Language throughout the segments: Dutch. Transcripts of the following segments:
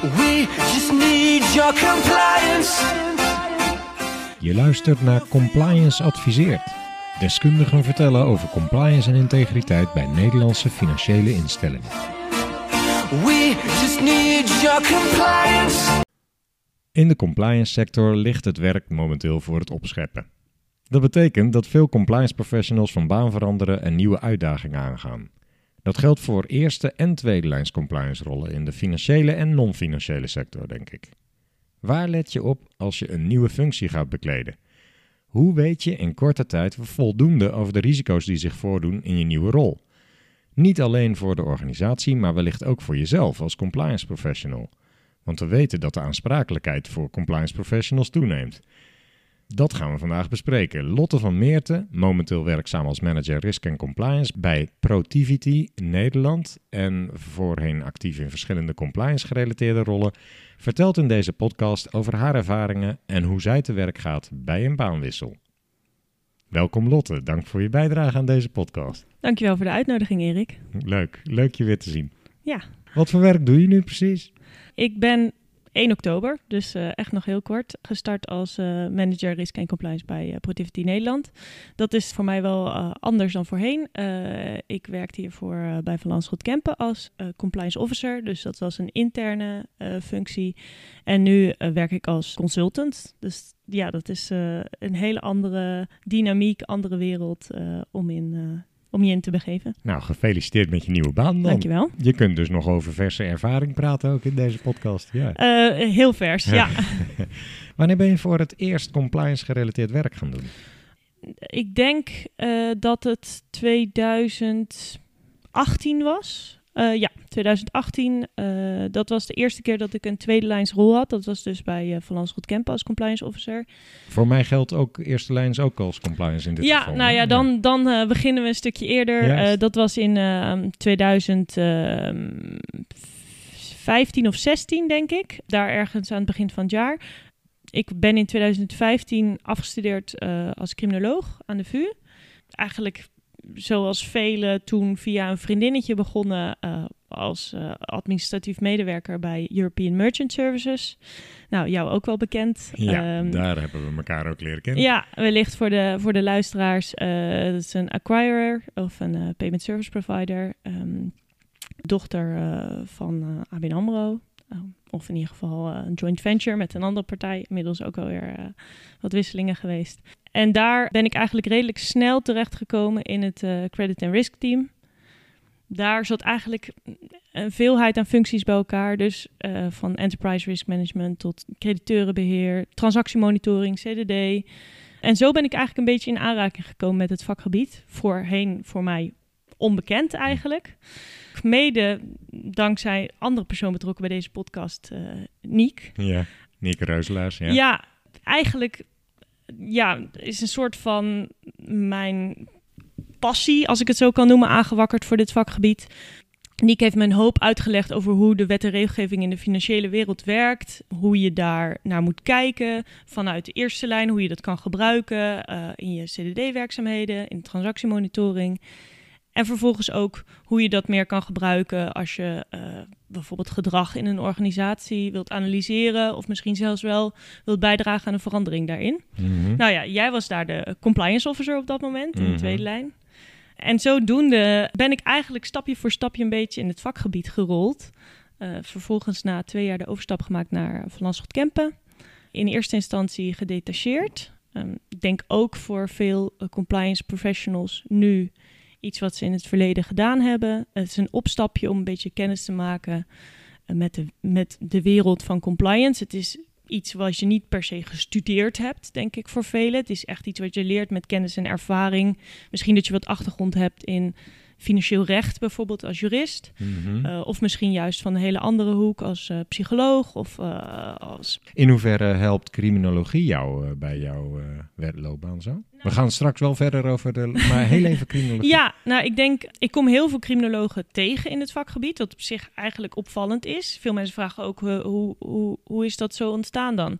We just need your compliance. Je luistert naar Compliance Adviseert. Deskundigen vertellen over compliance en integriteit bij Nederlandse financiële instellingen. We just need your compliance. In de compliance sector ligt het werk momenteel voor het opscheppen. Dat betekent dat veel compliance professionals van baan veranderen en nieuwe uitdagingen aangaan. Dat geldt voor eerste en tweede lijns compliance rollen in de financiële en non-financiële sector, denk ik. Waar let je op als je een nieuwe functie gaat bekleden? Hoe weet je in korte tijd voldoende over de risico's die zich voordoen in je nieuwe rol? Niet alleen voor de organisatie, maar wellicht ook voor jezelf als compliance professional. Want we weten dat de aansprakelijkheid voor compliance professionals toeneemt. Dat gaan we vandaag bespreken. Lotte van Meerten, momenteel werkzaam als manager risk en compliance bij Protivity Nederland en voorheen actief in verschillende compliance gerelateerde rollen, vertelt in deze podcast over haar ervaringen en hoe zij te werk gaat bij een baanwissel. Welkom Lotte, dank voor je bijdrage aan deze podcast. Dankjewel voor de uitnodiging, Erik. Leuk, leuk je weer te zien. Ja, Wat voor werk doe je nu precies? ik ben 1 oktober, dus eh, echt nog heel kort, gestart als eh, manager risk en compliance bij uh, Nederland. Dat is voor mij wel anders dan voorheen. Ik werkte hiervoor bij Van Landschot Kempen als compliance officer, dus dat was een interne functie. En nu werk ik als consultant. Dus ja, dat is een hele andere dynamiek, andere wereld om, in, om je in te begeven. Nou, gefeliciteerd met je nieuwe baan dan. Dankjewel. Je kunt dus nog over verse ervaring praten ook in deze podcast. Ja. Eh, heel vers, ja. Wanneer ben je voor het eerst compliance gerelateerd werk gaan doen? Ik denk eh, dat het 2018 was. Eh, ja, 2018. eh, dat was de eerste keer dat ik een tweede lijns rol had. Dat was dus bij uh, Van Landschot Kempen als compliance officer. Voor mij geldt ook eerste lijns ook als compliance in dit ja, geval. nou ja, dan, dan beginnen we een stukje eerder. Dat was in eh, 2015 of 16, denk ik. Daar ergens aan het begin van het jaar. Ik ben in 2015 afgestudeerd als criminoloog aan de VU. Eigenlijk zoals velen toen via een vriendinnetje begonnen eh, als eh, administratief medewerker bij European Merchant Services. Nou, jou ook wel bekend. Ja, Ehm, daar hebben we elkaar ook leren kennen. ja, wellicht voor de, voor de luisteraars. eh dat is een acquirer of een payment service provider. ehm, dochter van ABN AMRO. Oh, of in ieder geval eh, een joint venture met een andere partij. Inmiddels ook alweer eh, wat wisselingen geweest. En daar ben ik eigenlijk redelijk snel terechtgekomen in het eh, credit and risk team. Daar zat eigenlijk een veelheid aan functies bij elkaar. Dus van enterprise risk management tot crediteurenbeheer, transactiemonitoring, CDD. En zo ben ik eigenlijk een beetje in aanraking gekomen met het vakgebied. Voorheen voor mij onbekend eigenlijk. Mede dankzij andere persoon betrokken bij deze podcast, eh Niek. Ja, Nieke Reuselaars. Ja. Ja. eigenlijk ja, is een soort van mijn passie, als ik het zo kan noemen, aangewakkerd voor dit vakgebied. Niek heeft me een hoop uitgelegd over hoe de wet en regelgeving in de financiële wereld werkt. Hoe je daar naar moet kijken vanuit de eerste lijn. Hoe je dat kan gebruiken eh, in je CDD-werkzaamheden, in transactiemonitoring. En vervolgens ook hoe je dat meer kan gebruiken als je eh, bijvoorbeeld gedrag in een organisatie wilt analyseren. Of misschien zelfs wel wilt bijdragen aan een verandering daarin. Mhm. Nou ja, jij was daar de compliance officer op dat moment, in de Mhm. tweede lijn. En zodoende ben ik eigenlijk stapje voor stapje een beetje in het vakgebied gerold. Eh, vervolgens na twee jaar de overstap gemaakt naar Van Landschot Kempen. In eerste instantie gedetacheerd. Ehm, Ik denk ook voor veel eh, compliance professionals nu iets wat ze in het verleden gedaan hebben. Het is een opstapje om een beetje kennis te maken eh, met de, met de wereld van compliance. Het is iets wat je niet per se gestudeerd hebt, denk ik voor velen. Het is echt iets wat je leert met kennis en ervaring. Misschien dat je wat achtergrond hebt in financieel recht, bijvoorbeeld als jurist. Mhm. Eh, of misschien juist van een hele andere hoek als eh, psycholoog of als In hoeverre helpt criminologie jou bij jouw werkloopbaan zo? We gaan straks wel verder over de... Maar heel even criminologie. Ja, nou, ik denk, ik kom heel veel criminologen tegen in het vakgebied, wat op zich eigenlijk opvallend is. Veel mensen vragen ook, eh, hoe, hoe, hoe is dat zo ontstaan dan?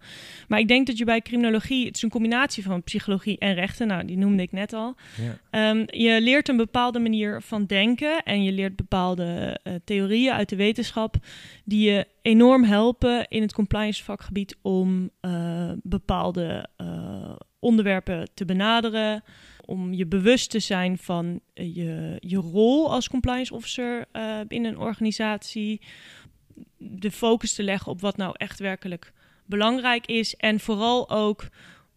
Maar ik denk dat je bij criminologie, het is een combinatie van psychologie en rechten, nou, die noemde ik net al. Ja. Ehm, je leert een bepaalde manier van denken en je leert bepaalde eh, theorieën uit de wetenschap die je enorm helpen in het compliance vakgebied om eh, bepaalde onderwerpen te benaderen, om je bewust te zijn van eh, je, je rol als compliance officer eh, binnen een organisatie, de focus te leggen op wat nou echt werkelijk belangrijk is en vooral ook,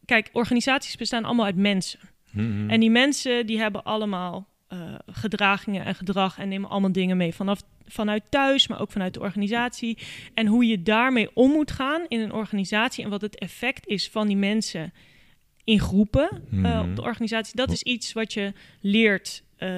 kijk, organisaties bestaan allemaal uit mensen. Mhm. En die mensen die hebben allemaal eh, gedragingen en gedrag en nemen allemaal dingen mee vanaf, vanuit thuis, maar ook vanuit de organisatie. En hoe je daarmee om moet gaan in een organisatie en wat het effect is van die mensen in groepen eh, Mhm. op de organisatie, dat is iets wat je leert eh,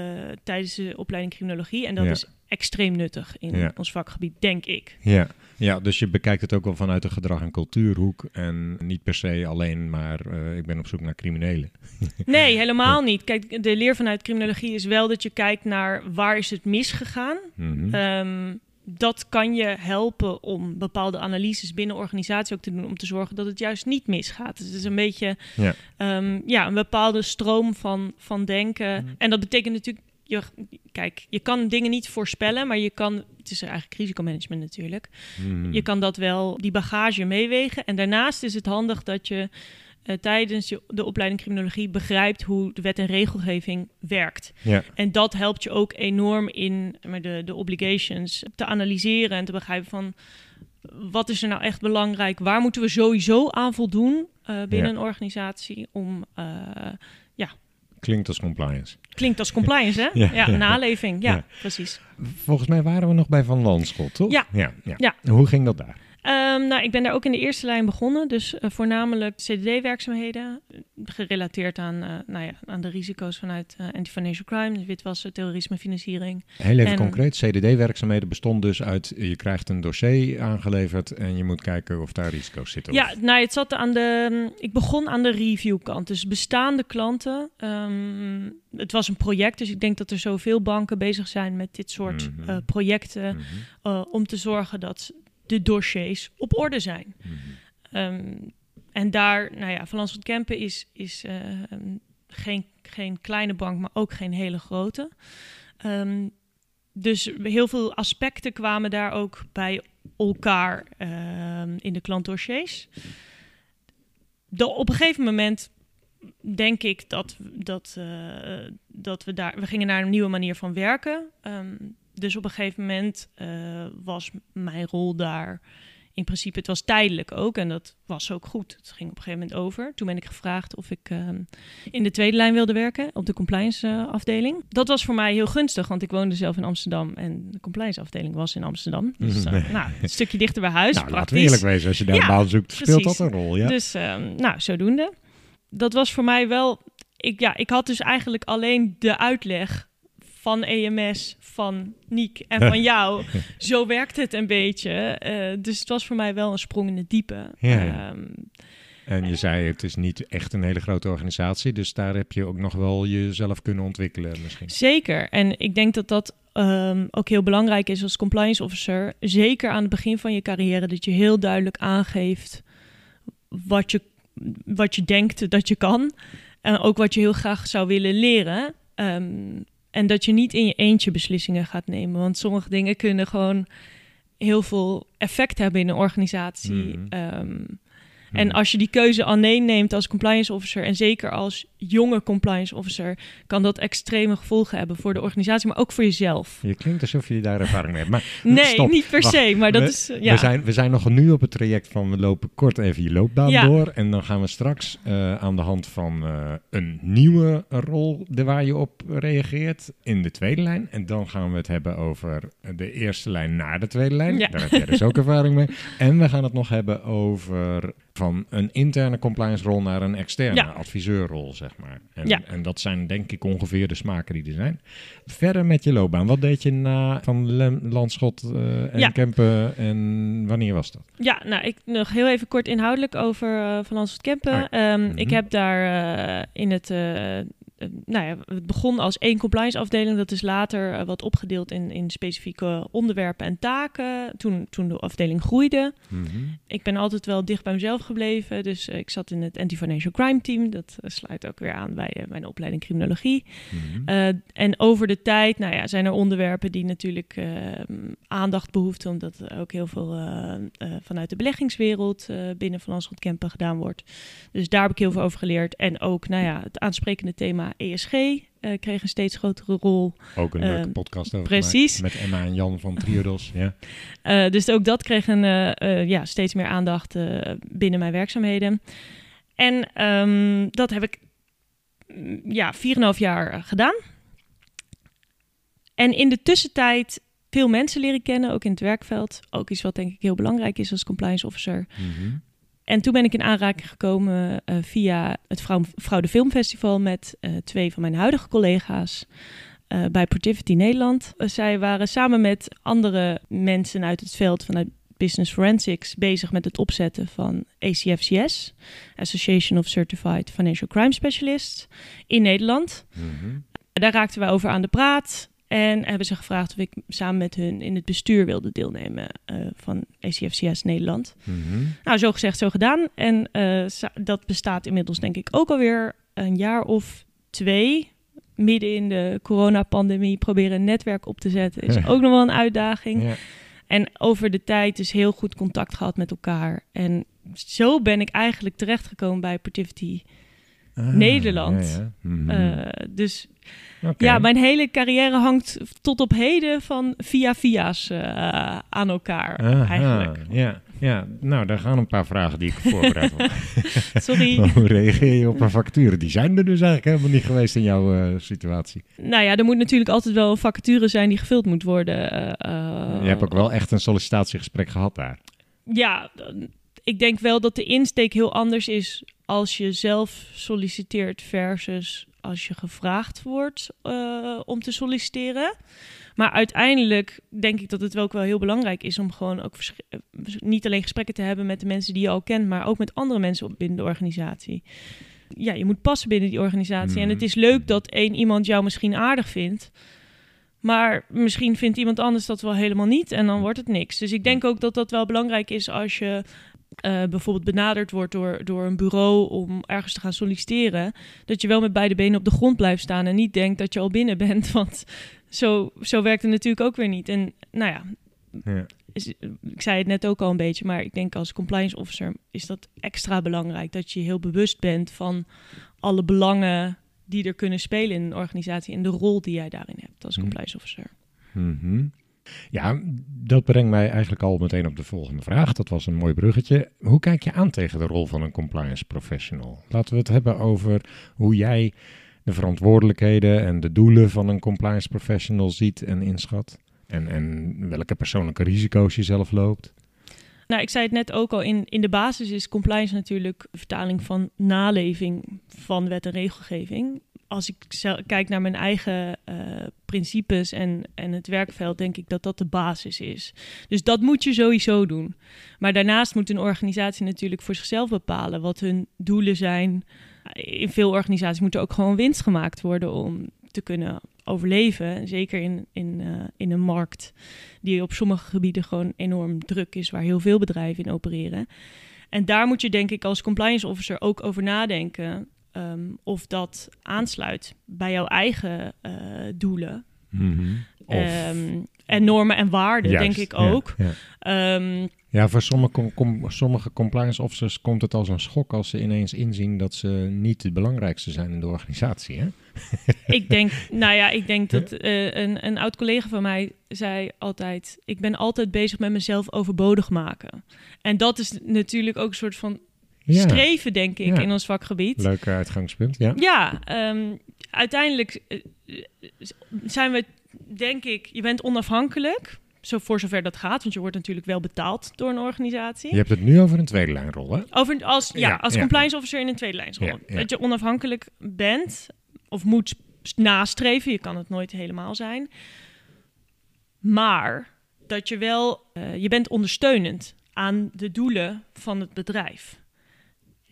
tijdens de opleiding criminologie. En dat Ja. is extreem nuttig in Ja. ons vakgebied, denk ik. Ja. ja, dus je bekijkt het ook wel vanuit de gedrag- en cultuurhoek. En niet per se alleen maar, eh, ik ben op zoek naar criminelen. Nee, helemaal niet. Kijk, de leer vanuit criminologie is wel dat je kijkt naar waar is het misgegaan. Mhm. Ehm, dat kan je helpen om bepaalde analyses binnen organisatie ook te doen om te zorgen dat het juist niet misgaat. Dus het is een beetje Ja. ehm, ja, een bepaalde stroom van, van denken. Mhm. En dat betekent natuurlijk, je, kijk, je kan dingen niet voorspellen, maar je kan, het is eigenlijk risicomanagement natuurlijk. Mhm. Je kan dat wel, die bagage meewegen. En daarnaast is het handig dat je eh, tijdens je, de opleiding criminologie begrijpt hoe de wet en regelgeving werkt. Ja. En dat helpt je ook enorm in maar de, de obligations te analyseren en te begrijpen van wat is er nou echt belangrijk? Waar moeten we sowieso aan voldoen eh, binnen Ja. een organisatie om eh, Klinkt als compliance. klinkt als compliance, hè? Ja, Ja, ja. naleving. Ja, Ja. precies. Volgens mij waren we nog bij Van Landschot, toch? Ja. ja, ja. Ja. En Hoe ging dat daar? Ehm, nou, ik ben daar ook in de eerste lijn begonnen. Dus eh, voornamelijk CDD-werkzaamheden. eh, gerelateerd aan, eh, nou ja, aan de risico's vanuit eh, anti-financial crime, dus witwassen, terrorisme, financiering. Heel even En- concreet, CDD-werkzaamheden bestond dus uit... je krijgt een dossier aangeleverd en je moet kijken of daar risico's zitten. Ja, nou, het zat aan de. Ik begon aan de review-kant. Dus bestaande klanten. ehm, het was een project, dus ik denk dat er zoveel banken bezig zijn met dit soort Mhm. projecten. Mhm, om te zorgen dat de dossiers op orde zijn. mhm. Ehm, en daar, nou ja, Van Lanschot Kempen is, is eh, geen, geen kleine bank, maar ook geen hele grote. Ehm, dus heel veel aspecten kwamen daar ook bij elkaar ehm, in de klantdossiers. De, op een gegeven moment denk ik dat, dat, eh, dat we daar... We gingen naar een nieuwe manier van werken. Ehm, dus op een gegeven moment eh, was mijn rol daar in principe, het was tijdelijk ook en dat was ook goed. Het ging op een gegeven moment over. Toen ben ik gevraagd of ik ehm, in de tweede lijn wilde werken op de compliance eh, afdeling. Dat was voor mij heel gunstig, want ik woonde zelf in Amsterdam en de compliance afdeling was in Amsterdam. Dus eh, Mhm. nou, een stukje dichter bij huis. Nou, laten we eerlijk wezen. Als je daar Ja, een baan zoekt, speelt precies. dat een rol, ja? Dus ehm, nou, zodoende. Dat was voor mij wel. Ik, ja, ik had dus eigenlijk alleen de uitleg van EMS, van Niek en van jou. Zo werkt het een beetje. Eh, dus het was voor mij wel een sprong in het diepe. Ja. Ehm, En je zei, het is niet echt een hele grote organisatie, dus daar heb je ook nog wel jezelf kunnen ontwikkelen misschien. Zeker. En ik denk dat dat ehm, ook heel belangrijk is als compliance officer. Zeker aan het begin van je carrière, dat je heel duidelijk aangeeft wat je, wat je denkt dat je kan. En ook wat je heel graag zou willen leren. Ehm, en dat je niet in je eentje beslissingen gaat nemen. Want sommige dingen kunnen gewoon heel veel effect hebben in een organisatie. Mhm. En als je die keuze alleen neemt als compliance officer, en zeker als jonge compliance officer, kan dat extreme gevolgen hebben voor de organisatie, maar ook voor jezelf. Je klinkt alsof je daar ervaring mee hebt. Maar Nee, stop, niet per wacht. se, maar dat we, is. Ja. we, zijn, we zijn nog nu op het traject van we lopen kort even je loopbaan Ja. door. En dan gaan we straks eh, aan de hand van eh, een nieuwe rol de waar je op reageert in de tweede lijn. En dan gaan we het hebben over de eerste lijn naar de tweede lijn. Ja. Daar heb jij dus ook ervaring mee. En we gaan het nog hebben over van een interne compliance rol naar een externe Ja. adviseurrol, zeg maar. En, Ja. en dat zijn denk ik ongeveer de smaken die er zijn. Verder met je loopbaan, wat deed je na van Lem- Landschot eh, en Ja. Kempen en wanneer was dat? Ja, nou, ik nog heel even kort inhoudelijk over eh, Van Landschot Kempen. Ah, Ehm, Mhm. Ik heb daar eh, in het... nou ja, het begon als één compliance afdeling. Dat is later eh, wat opgedeeld in, in specifieke onderwerpen en taken. Toen, toen de afdeling groeide. Ik ben altijd wel dicht bij mezelf gebleven. Dus eh, ik zat in het Anti-Financial Crime Team. Dat eh, sluit ook weer aan bij mijn opleiding criminologie. Mhm. En over de tijd nou ja, zijn er onderwerpen die natuurlijk aandacht behoeften, omdat ook heel veel vanuit de beleggingswereld binnen Van Landschot Kempen gedaan wordt. Dus daar heb ik heel veel over geleerd. En ook nou ja, het aansprekende thema ESG eh, kreeg een steeds grotere rol. Ook een Eh, leuke podcast over precies. gemaakt met Emma en Jan van Triodos. ja. Eh, dus ook dat kreeg een, eh, eh, ja, steeds meer aandacht eh, binnen mijn werkzaamheden. En ehm, dat heb ik mm, ja, 4,5 jaar eh, gedaan. En in de tussentijd veel mensen leren kennen, ook in het werkveld. Ook iets wat denk ik heel belangrijk is als compliance officer. Mhm. En toen ben ik in aanraking gekomen eh, via het Vrouw, Vrouw de Filmfestival met eh, twee van mijn huidige collega's eh, bij Portivity Nederland. Zij waren samen met andere mensen uit het veld vanuit Business Forensics bezig met het opzetten van ACFCS, Association of Certified Financial Crime Specialists, in Nederland. Mhm. Daar raakten wij over aan de praat. En hebben ze gevraagd of ik samen met hun in het bestuur wilde deelnemen eh, van ACFCS Nederland. Mhm. Nou, zo gezegd, zo gedaan. En eh, dat bestaat inmiddels denk ik ook alweer een jaar of twee. Midden in de coronapandemie proberen een netwerk op te zetten is ook nog wel een uitdaging. Ja. En over de tijd dus heel goed contact gehad met elkaar. En zo ben ik eigenlijk terechtgekomen bij Portivity. Ah, Nederland. ja, ja. Mhm. Eh, dus Ja, mijn hele carrière hangt tot op heden van via-via's eh, aan elkaar Aha, eigenlijk. Ja, ja, nou, daar gaan een paar vragen die ik voorbereid heb. Sorry. Hoe reageer je op een vacature? Die zijn er dus eigenlijk helemaal niet geweest in jouw eh, situatie. Nou ja, er moet natuurlijk altijd wel een vacature zijn die gevuld moet worden. eh, je hebt ook wel echt een sollicitatiegesprek gehad daar. Ja, ik denk wel dat de insteek heel anders is als je zelf solliciteert versus als je gevraagd wordt eh, om te solliciteren. Maar uiteindelijk denk ik dat het wel ook wel heel belangrijk is om gewoon ook eh, niet alleen gesprekken te hebben met de mensen die je al kent, maar ook met andere mensen binnen de organisatie. Ja, je moet passen binnen die organisatie. En het is leuk dat één iemand jou misschien aardig vindt. Maar misschien vindt iemand anders dat wel helemaal niet en dan wordt het niks. Dus ik denk ook dat dat wel belangrijk is als je eh, bijvoorbeeld benaderd wordt door, door een bureau om ergens te gaan solliciteren. Dat je wel met beide benen op de grond blijft staan en niet denkt dat je al binnen bent. Want zo, zo werkt het natuurlijk ook weer niet. En nou ja, Ja. is- ik zei het net ook al een beetje, maar ik denk als compliance officer is dat extra belangrijk. Dat je heel bewust bent van alle belangen die er kunnen spelen in een organisatie en de rol die jij daarin hebt als Hmm. compliance officer. Mhm. Ja, dat brengt mij eigenlijk al meteen op de volgende vraag. Dat was een mooi bruggetje. Hoe kijk je aan tegen de rol van een compliance professional? Laten we het hebben over hoe jij de verantwoordelijkheden en de doelen van een compliance professional ziet en inschat. En, en welke persoonlijke risico's je zelf loopt. Nou, ik zei het net ook al, in, in de basis is compliance natuurlijk een vertaling van naleving van wet en regelgeving. Als ik kijk naar mijn eigen eh, principes en, en het werkveld, denk ik dat dat de basis is. Dus dat moet je sowieso doen. Maar daarnaast moet een organisatie natuurlijk voor zichzelf bepalen wat hun doelen zijn. In veel organisaties moet er ook gewoon winst gemaakt worden om te kunnen overleven. Zeker in, in, eh, in een markt die op sommige gebieden gewoon enorm druk is, waar heel veel bedrijven in opereren. En daar moet je denk ik als compliance officer ook over nadenken ehm, of dat aansluit bij jouw eigen eh, doelen. Of, Ehm, en normen en waarden, Juist, denk ik ook. Ja, Ehm, Ja, voor sommige, com- com- sommige compliance officers komt het als een schok als ze ineens inzien dat ze niet de belangrijkste zijn in de organisatie. Hè? ik denk, nou ja, ik denk dat eh, een, een oud collega van mij zei altijd: Ik ben altijd bezig met mezelf overbodig maken. En dat is natuurlijk ook een soort van Ja, streven, denk ik, Ja. in ons vakgebied. leuk uitgangspunt. Ja. Ja, ehm, uiteindelijk eh, eh, zijn we, denk ik, je bent onafhankelijk. zo voor zover dat gaat, want je wordt natuurlijk wel betaald door een organisatie. Je hebt het nu over een tweede lijnrol, hè? Over, als, ja, Ja, als compliance officer in een tweede lijnsrol. Dat je onafhankelijk bent of moet nastreven. Je kan het nooit helemaal zijn. Maar dat je wel, eh, je bent ondersteunend aan de doelen van het bedrijf.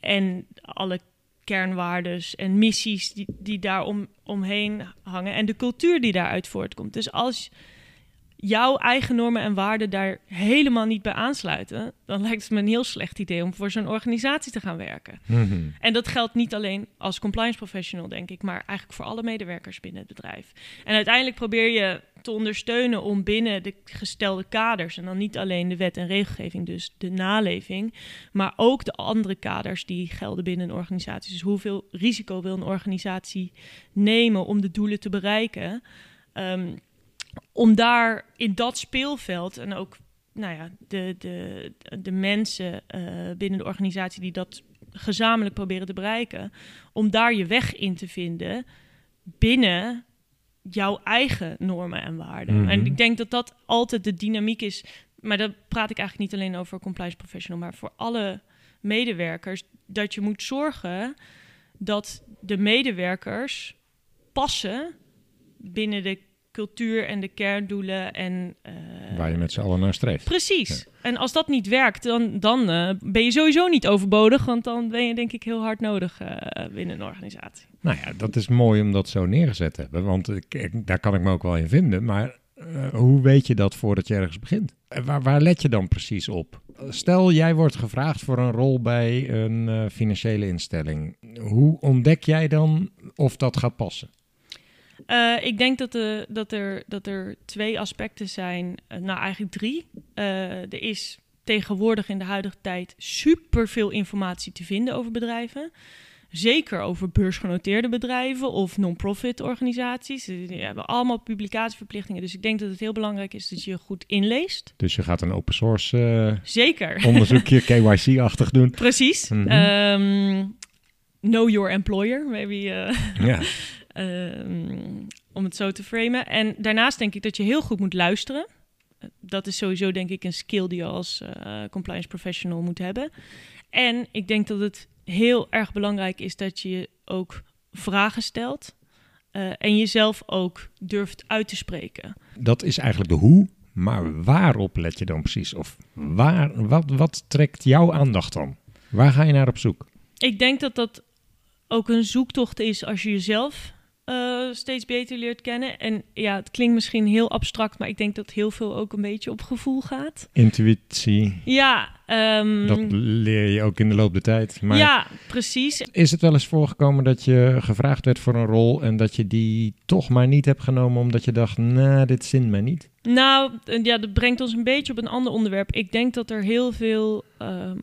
En alle kernwaardes en missies die, die daar om, omheen hangen. En de cultuur die daaruit voortkomt. Dus als jouw eigen normen en waarden daar helemaal niet bij aansluiten, dan lijkt het me een heel slecht idee om voor zo'n organisatie te gaan werken. Mhm. En dat geldt niet alleen als compliance professional, denk ik, maar eigenlijk voor alle medewerkers binnen het bedrijf. En uiteindelijk probeer je te ondersteunen om binnen de gestelde kaders, en dan niet alleen de wet en regelgeving, dus de naleving, maar ook de andere kaders die gelden binnen een organisatie. Dus hoeveel risico wil een organisatie nemen om de doelen te bereiken? Ehm, om daar in dat speelveld en ook nou ja, de, de, de mensen eh, binnen de organisatie die dat gezamenlijk proberen te bereiken, om daar je weg in te vinden binnen jouw eigen normen en waarden. Mhm. En ik denk dat dat altijd de dynamiek is. Maar dat praat ik eigenlijk niet alleen over compliance professional, maar voor alle medewerkers. Dat je moet zorgen dat de medewerkers passen binnen de cultuur en de kerndoelen en eh, Waar je met z'n allen naar streeft. Precies. En als dat niet werkt, dan, dan eh, ben je sowieso niet overbodig. Want dan ben je denk ik heel hard nodig eh, binnen een organisatie. Nou ja, dat is mooi om dat zo neergezet te hebben. Want ik, daar kan ik me ook wel in vinden. Maar hoe weet je dat voordat je ergens begint? Waar, waar let je dan precies op? Stel, jij wordt gevraagd voor een rol bij een financiële instelling. Hoe ontdek jij dan of dat gaat passen? Eh, ik denk dat, de, dat, er, dat er twee aspecten zijn. Eh, nou, eigenlijk drie. Eh, er is tegenwoordig in de huidige tijd super veel informatie te vinden over bedrijven. Zeker over beursgenoteerde bedrijven of non-profit organisaties. Die hebben allemaal publicatieverplichtingen. Dus ik denk dat het heel belangrijk is dat je goed inleest. Dus je gaat een open source Zeker. onderzoekje, KYC-achtig doen. Precies. Mhm. Ehm, know your employer, maybe. Ja. ehm, om het zo te framen. En daarnaast denk ik dat je heel goed moet luisteren. Dat is sowieso denk ik een skill die je als eh, compliance professional moet hebben. En ik denk dat het heel erg belangrijk is dat je ook vragen stelt. eh, en jezelf ook durft uit te spreken. Dat is eigenlijk de hoe. Maar waarop let je dan precies? Of waar, wat, wat trekt jouw aandacht dan? Waar ga je naar op zoek? Ik denk dat dat ook een zoektocht is als je jezelf eh, steeds beter leert kennen. En ja, het klinkt misschien heel abstract, maar ik denk dat heel veel ook een beetje op gevoel gaat. Intuïtie, Ja, ehm, dat leer je ook in de loop der tijd. Maar ja precies. is het wel eens voorgekomen dat je gevraagd werd voor een rol en dat je die toch maar niet hebt genomen omdat je dacht, nou, dit zint mij niet? Nou, eh, ja, dat brengt ons een beetje op een ander onderwerp. Ik denk dat er heel veel ehm,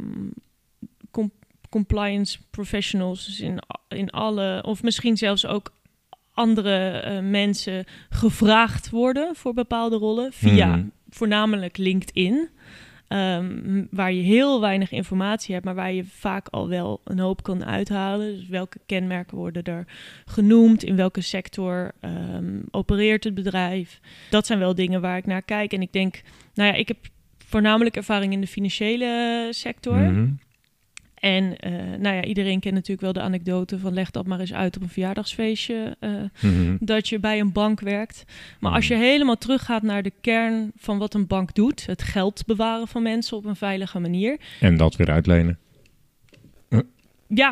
com- compliance professionals in, a- in alle, of misschien zelfs ook andere eh, mensen gevraagd worden voor bepaalde rollen via Mhm. voornamelijk LinkedIn. ehm, waar je heel weinig informatie hebt, maar waar je vaak al wel een hoop kan uithalen. Dus welke kenmerken worden er genoemd? In welke sector ehm, opereert het bedrijf? Dat zijn wel dingen waar ik naar kijk. En ik denk, nou ja, ik heb voornamelijk ervaring in de financiële sector. Mhm. En eh, nou ja, iedereen kent natuurlijk wel de anekdote van leg dat maar eens uit op een verjaardagsfeestje. eh, Mhm. dat je bij een bank werkt. Maar als je Mhm. helemaal teruggaat naar de kern van wat een bank doet, het geld bewaren van mensen op een veilige manier. En dat weer uitlenen. Ja,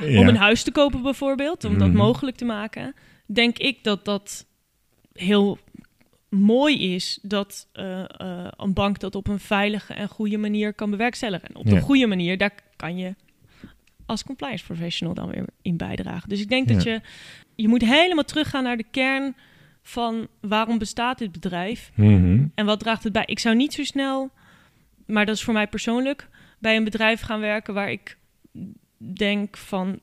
Ja. om een huis te kopen bijvoorbeeld, om dat Mhm. mogelijk te maken, denk ik dat dat heel mooi is dat eh, een bank dat op een veilige en goede manier kan bewerkstelligen. En op Ja. een goede manier, daar kan je als compliance professional dan weer in bijdragen. Dus ik denk dat je, je moet helemaal teruggaan naar de kern van waarom bestaat dit bedrijf Mhm. en wat draagt het bij. Ik zou niet zo snel, maar dat is voor mij persoonlijk, bij een bedrijf gaan werken waar ik denk van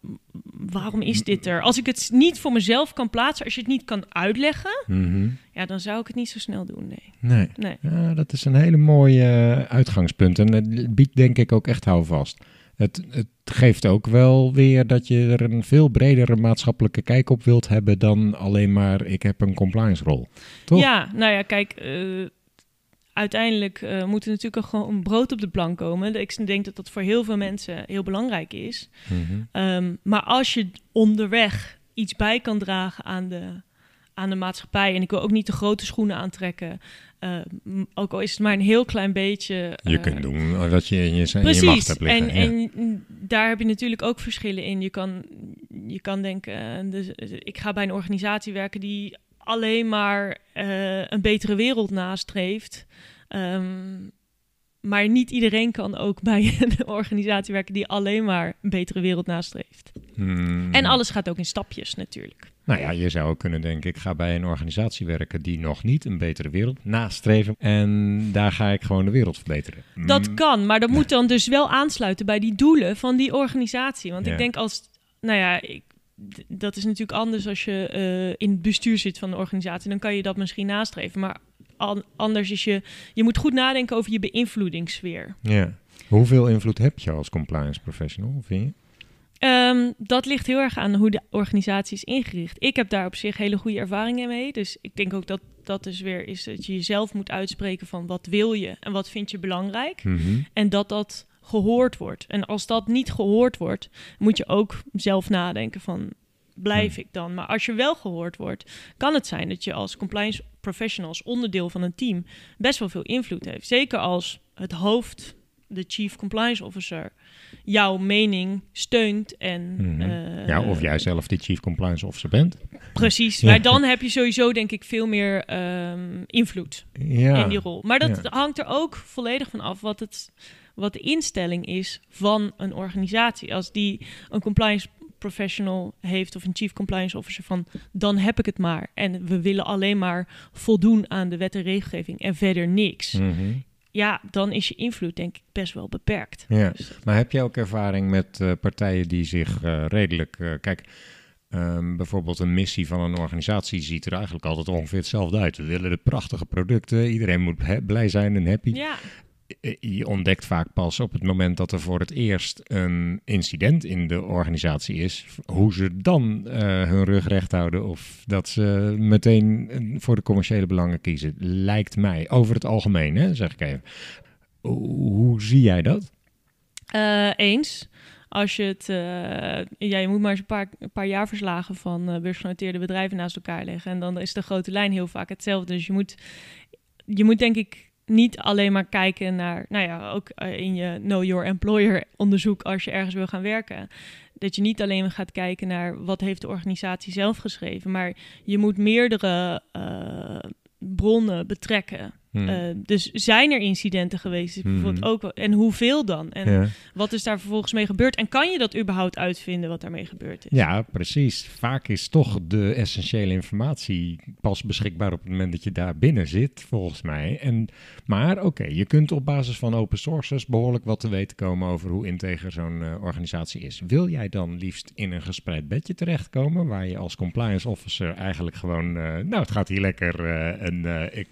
waarom is dit er? Als ik het niet voor mezelf kan plaatsen, als je het niet kan uitleggen, Mhm. ja, dan zou ik het niet zo snel doen. Nee. Nee. Nee. Ja, dat is een hele mooie eh, uitgangspunt. En het biedt denk ik ook echt houvast. Het, het geeft ook wel weer dat je er een veel bredere maatschappelijke kijk op wilt hebben dan alleen maar ik heb een compliance rol. Toch? Ja, nou ja, kijk, eh, uiteindelijk eh, moet er natuurlijk ook gewoon brood op de plank komen. Ik denk dat dat voor heel veel mensen heel belangrijk is. Mhm. Ehm, maar als je onderweg iets bij kan dragen aan de, aan de maatschappij... en ik wil ook niet de grote schoenen aantrekken... eh, ook al is het maar een heel klein beetje... Je eh, kunt doen wat je in je, in je macht Precies, hebt liggen. en, ja. en daar heb je natuurlijk ook verschillen in. Je kan, je kan denken, dus, ik ga bij een organisatie werken die alleen maar een betere wereld nastreeft. Ehm, maar niet iedereen kan ook bij een organisatie werken die alleen maar een betere wereld nastreeft. Hmm. En alles gaat ook in stapjes natuurlijk. Nou ja, je zou ook kunnen denken, ik ga bij een organisatie werken die nog niet een betere wereld nastreven. En daar ga ik gewoon de wereld verbeteren. Dat Mm, kan, maar dat moet dan dus wel aansluiten bij die doelen van die organisatie. Want Ja. ik denk als, nou ja, ik, dat is natuurlijk anders als je eh, in het bestuur zit van de organisatie. Dan kan je dat misschien nastreven. Maar anders is je, je moet goed nadenken over je beïnvloedingssfeer. Ja. Hoeveel invloed heb je als compliance professional, vind je? Ehm, dat ligt heel erg aan hoe de organisatie is ingericht. Ik heb daar op zich hele goede ervaringen mee. Dus ik denk ook dat dat dus weer is dat je jezelf moet uitspreken van wat wil je en wat vind je belangrijk. Mhm. En dat dat gehoord wordt. En als dat niet gehoord wordt, moet je ook zelf nadenken van blijf Hmm. ik dan? Maar als je wel gehoord wordt, kan het zijn dat je als compliance professionals onderdeel van een team best wel veel invloed heeft. Zeker als het hoofd, de chief compliance officer, jouw mening steunt en Mhm. eh, ja, of jij zelf die chief compliance officer bent. Precies, Ja. maar dan heb je sowieso denk ik veel meer ehm, invloed Ja. in die rol. Maar dat Ja. hangt er ook volledig van af wat, het, wat de instelling is van een organisatie. Als die een compliance professional heeft of een chief compliance officer van dan heb ik het maar. En we willen alleen maar voldoen aan de wet en regelgeving en verder niks. Mhm. Ja, dan is je invloed denk ik best wel beperkt. Ja. Dus Maar heb jij ook ervaring met eh, partijen die zich eh, redelijk... eh, kijk, ehm, bijvoorbeeld een missie van een organisatie ziet er eigenlijk altijd ongeveer hetzelfde uit. We willen de prachtige producten, iedereen moet blij zijn en happy. ja, Je ontdekt vaak pas op het moment dat er voor het eerst een incident in de organisatie is, hoe ze dan eh, hun rug recht houden of dat ze meteen eh, voor de commerciële belangen kiezen. Lijkt mij, over het algemeen, hè, zeg ik even. Hoe, zie jij dat? Eh, eens. Als je het, je moet maar eens een paar, paar jaarverslagen van beursgenoteerde bedrijven naast elkaar leggen. En dan is de grote lijn heel vaak hetzelfde. Dus je moet, je moet denk ik niet alleen maar kijken naar, nou ja, ook eh, in je Know Your Employer onderzoek als je ergens wil gaan werken. Dat je niet alleen gaat kijken naar wat heeft de organisatie zelf geschreven, maar je moet meerdere eh, bronnen betrekken. Hm. Eh, dus zijn er incidenten geweest? Bijvoorbeeld Mhm. ook, en hoeveel dan? En ja. wat is daar vervolgens mee gebeurd? En kan je dat überhaupt uitvinden wat daarmee gebeurd is? ja, precies. Vaak is toch de essentiële informatie pas beschikbaar op het moment dat je daar binnen zit, volgens mij. En, maar oké, je kunt op basis van open sources behoorlijk wat te weten komen over hoe integer zo'n eh, organisatie is. Wil jij dan liefst in een gespreid bedje terechtkomen, waar je als compliance officer eigenlijk gewoon, eh, nou het gaat hier lekker en ik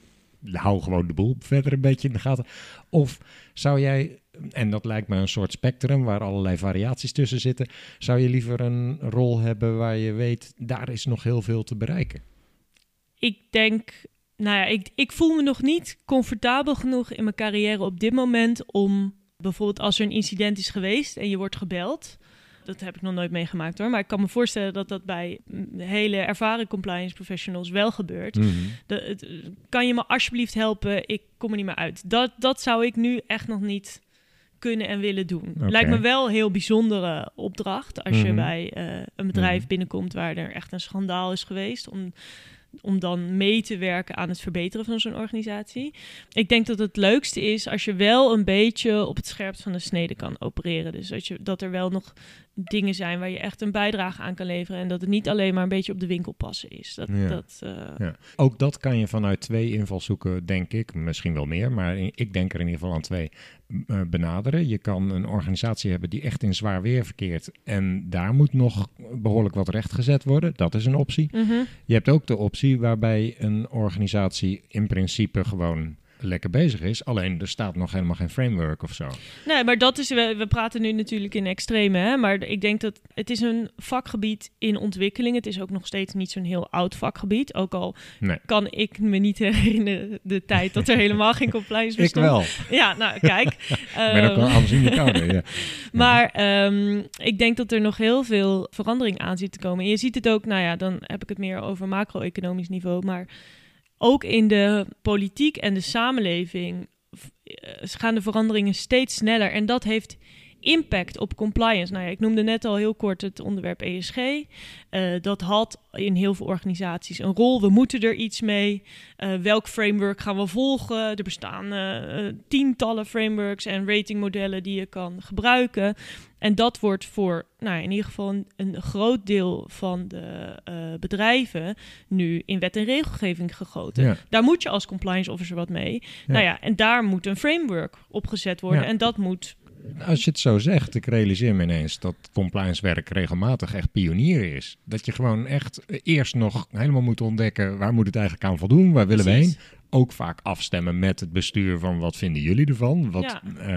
hou gewoon de boel verder een beetje in de gaten. Of zou jij, en dat lijkt me een soort spectrum waar allerlei variaties tussen zitten, zou je liever een rol hebben waar je weet, daar is nog heel veel te bereiken? Ik denk, nou ja, ik, ik voel me nog niet comfortabel genoeg in mijn carrière op dit moment om bijvoorbeeld als er een incident is geweest en je wordt gebeld. Dat heb ik nog nooit meegemaakt hoor. Maar ik kan me voorstellen dat dat bij mm, hele ervaren compliance professionals wel gebeurt. Mhm. De, het- kan je me alsjeblieft helpen? Ik kom er niet meer uit. Dat, dat zou ik nu echt nog niet kunnen en willen doen. Lijkt me wel een heel bijzondere opdracht als je Mhm. bij eh, een bedrijf Mhm. binnenkomt waar er echt een schandaal is geweest. Om, om dan mee te werken aan het verbeteren van zo'n organisatie. Ik denk dat het leukste is als je wel een beetje op het scherpst van de snede kan opereren. Dus dat, je, dat er wel nog dingen zijn waar je echt een bijdrage aan kan leveren. En dat het niet alleen maar een beetje op de winkel passen is. Dat, Ja. dat, eh, Ja. Ook dat kan je vanuit twee invalshoeken, denk ik, misschien wel meer, maar ik denk er in ieder geval aan twee, eh, benaderen. Je kan een organisatie hebben die echt in zwaar weer verkeert en daar moet nog behoorlijk wat rechtgezet worden. Dat is een optie. mhm. Je hebt ook de optie waarbij een organisatie in principe gewoon lekker bezig is. Alleen er staat nog helemaal geen framework of zo. Nee, maar dat is, we, we praten nu natuurlijk in extreme, hè? maar ik denk dat het is een vakgebied in ontwikkeling. Het is ook nog steeds niet zo'n heel oud vakgebied. Ook al Nee. kan ik me niet herinneren de tijd dat er helemaal geen compliance Ik bestond. wel. Ja, nou kijk. Ik ben ook Ehm, wel aanzienlijk ouder. Ja. Maar ehm, ik denk dat er nog heel veel verandering aan zit te komen. En je ziet het ook, nou ja, dan heb ik het meer over macro-economisch niveau. Maar ook in de politiek en de samenleving eh, gaan de veranderingen steeds sneller. En dat heeft impact op compliance. Nou ja, ik noemde net al heel kort het onderwerp ESG. Eh, dat had in heel veel organisaties een rol. We moeten er iets mee. Eh, welk framework gaan we volgen? Er bestaan tientallen frameworks en ratingmodellen die je kan gebruiken. En dat wordt voor, nou, in ieder geval een, een groot deel van de eh, bedrijven nu in wet en regelgeving gegoten. Ja. Daar moet je als compliance officer wat mee. Nou ja, en daar moet een framework op gezet worden. Ja. En dat moet Als je het zo zegt, ik realiseer me ineens dat compliance werk regelmatig echt pionier is. Dat je gewoon echt eerst nog helemaal moet ontdekken waar moet het eigenlijk aan voldoen, waar willen we heen. Ook vaak afstemmen met het bestuur van wat vinden jullie ervan. Wat, Ja. eh,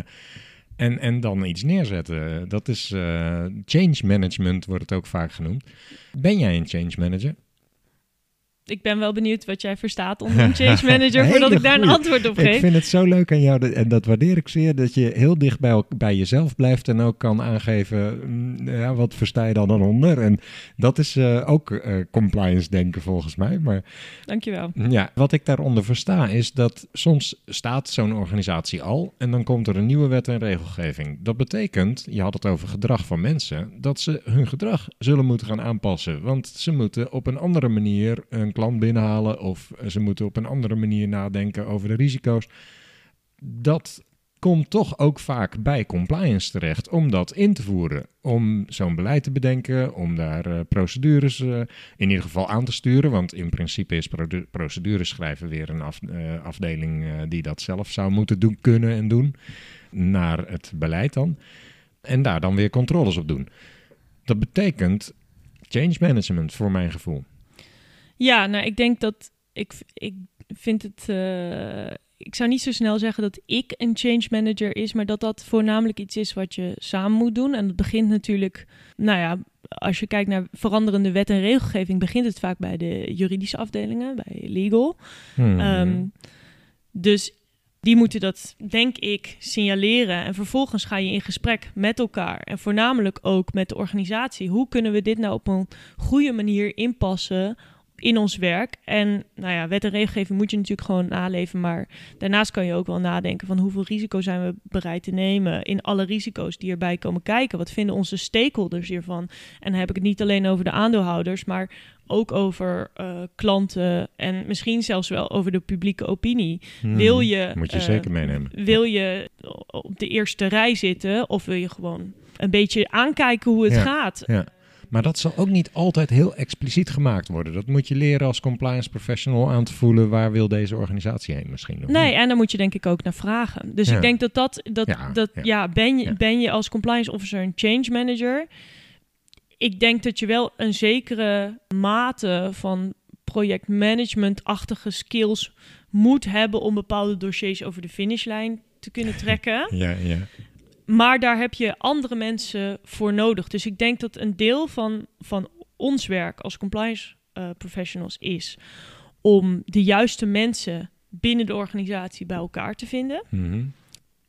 en, en dan iets neerzetten. Dat is eh, change management, wordt het ook vaak genoemd. Ben jij een change manager? Ik ben wel benieuwd wat jij verstaat onder een change manager, voordat ik daar een antwoord op Ik geef. vind het zo leuk aan jou, dat- en dat waardeer ik zeer, dat je heel dicht bij, bij jezelf blijft en ook kan aangeven, mm, ja, wat versta je dan onder? En dat is eh, ook eh, compliance denken volgens mij. Maar Dankjewel. ja, wat ik daaronder versta is dat soms staat zo'n organisatie al en dan komt er een nieuwe wet en regelgeving. Dat betekent, je had het over gedrag van mensen, dat ze hun gedrag zullen moeten gaan aanpassen. Want ze moeten op een andere manier een klant binnenhalen of ze moeten op een andere manier nadenken over de risico's. Dat komt toch ook vaak bij compliance terecht om dat in te voeren. Om zo'n beleid te bedenken, om daar eh, procedures eh, in ieder geval aan te sturen. Want in principe is procedures schrijven weer een eh, afdeling die dat zelf zou moeten doen, kunnen en doen. Naar het beleid dan. En daar dan weer controles op doen. Dat betekent change management voor mijn gevoel. Ja, nou, ik denk dat ik, ik vind het. eh, ik zou niet zo snel zeggen dat ik een change manager is, maar dat dat voornamelijk iets is wat je samen moet doen. En dat begint natuurlijk, nou ja, als je kijkt naar veranderende wet en regelgeving, begint het vaak bij de juridische afdelingen, bij legal. Hmm. Ehm, dus die moeten dat, denk ik, signaleren. En vervolgens ga je in gesprek met elkaar. En voornamelijk ook met de organisatie. Hoe kunnen we dit nou op een goede manier inpassen in ons werk? En nou ja, wet en regelgeving moet je natuurlijk gewoon naleven. Maar daarnaast kan je ook wel nadenken van hoeveel risico zijn we bereid te nemen in alle risico's die erbij komen kijken. Wat vinden onze stakeholders hiervan? En dan heb ik het niet alleen over de aandeelhouders, maar ook over eh, klanten en misschien zelfs wel over de publieke opinie. Hmm. Wil je, Moet je eh, zeker meenemen. Wil je op de eerste rij zitten of wil je gewoon een beetje aankijken hoe het Ja. gaat? Ja. Maar dat zal ook niet altijd heel expliciet gemaakt worden. Dat moet je leren als compliance professional aan te voelen. Waar wil deze organisatie heen misschien? of Nee, niet? en daar moet je denk ik ook naar vragen. Dus Ja. ik denk dat dat, dat, Ja, dat ja. ja, ben, je, ben je als compliance officer een change manager? Ik denk dat je wel een zekere mate van projectmanagement-achtige skills moet hebben om bepaalde dossiers over de finishlijn te kunnen trekken. Ja, ja. Maar daar heb je andere mensen voor nodig. Dus ik denk dat een deel van, van ons werk als compliance eh, professionals is om de juiste mensen binnen de organisatie bij elkaar te vinden. Mhm.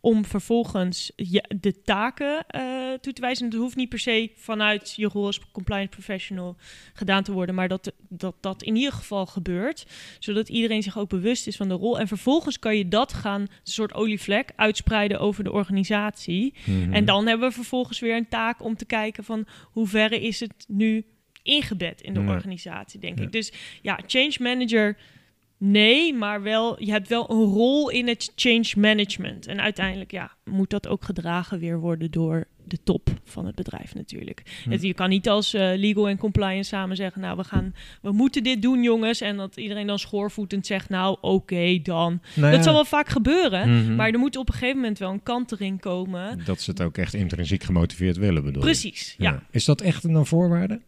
Om vervolgens ja, de taken eh, toe te wijzen. Het hoeft niet per se vanuit je rol als compliance professional gedaan te worden, maar dat dat, dat in ieder geval gebeurt. Zodat iedereen zich ook bewust is van de rol. En vervolgens kan je dat gaan, een soort olievlek, uitspreiden over de organisatie. Mhm. En dan hebben we vervolgens weer een taak om te kijken van hoe verre is het nu ingebed in de Ja. organisatie, denk Ja. ik. Dus ja, change manager, nee, maar wel, je hebt wel een rol in het change management. En uiteindelijk, ja, moet dat ook gedragen weer worden door de top van het bedrijf natuurlijk. Hm. Het, je kan niet als eh, legal en compliance samen zeggen, nou, we gaan, we moeten dit doen, jongens, en dat iedereen dan schoorvoetend zegt, nou, oké, dan. Nou dat ja, zal wel vaak gebeuren, mhm. maar er moet op een gegeven moment wel een kant erin komen. Dat ze het ook echt intrinsiek gemotiveerd willen, bedoel? Precies, ja. Is dat echt een voorwaarde?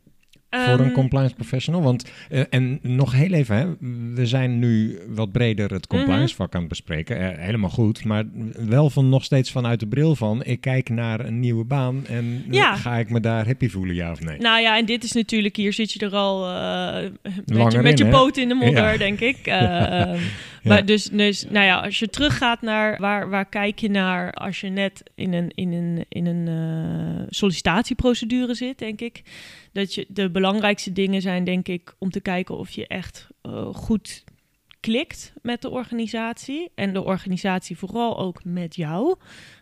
Voor een Ehm, compliance professional? Want, eh, en nog heel even, hè, we zijn nu wat breder het compliance Mhm. vak aan het bespreken. Eh, helemaal goed, maar wel van nog steeds vanuit de bril van... ik kijk naar een nieuwe baan en Ja. ga ik me daar happy voelen, ja of nee? Nou ja, en dit is natuurlijk, hier zit je er al eh, met, je, met in, je hè? poot in de modder, Ja. denk ik. Maar dus, dus, nou ja, als je teruggaat naar waar, waar kijk je naar als je net in een, in een, in een eh, sollicitatieprocedure zit, denk ik. Dat je de belangrijkste dingen zijn, denk ik, om te kijken of je echt eh, goed klikt met de organisatie. En de organisatie vooral ook met jou.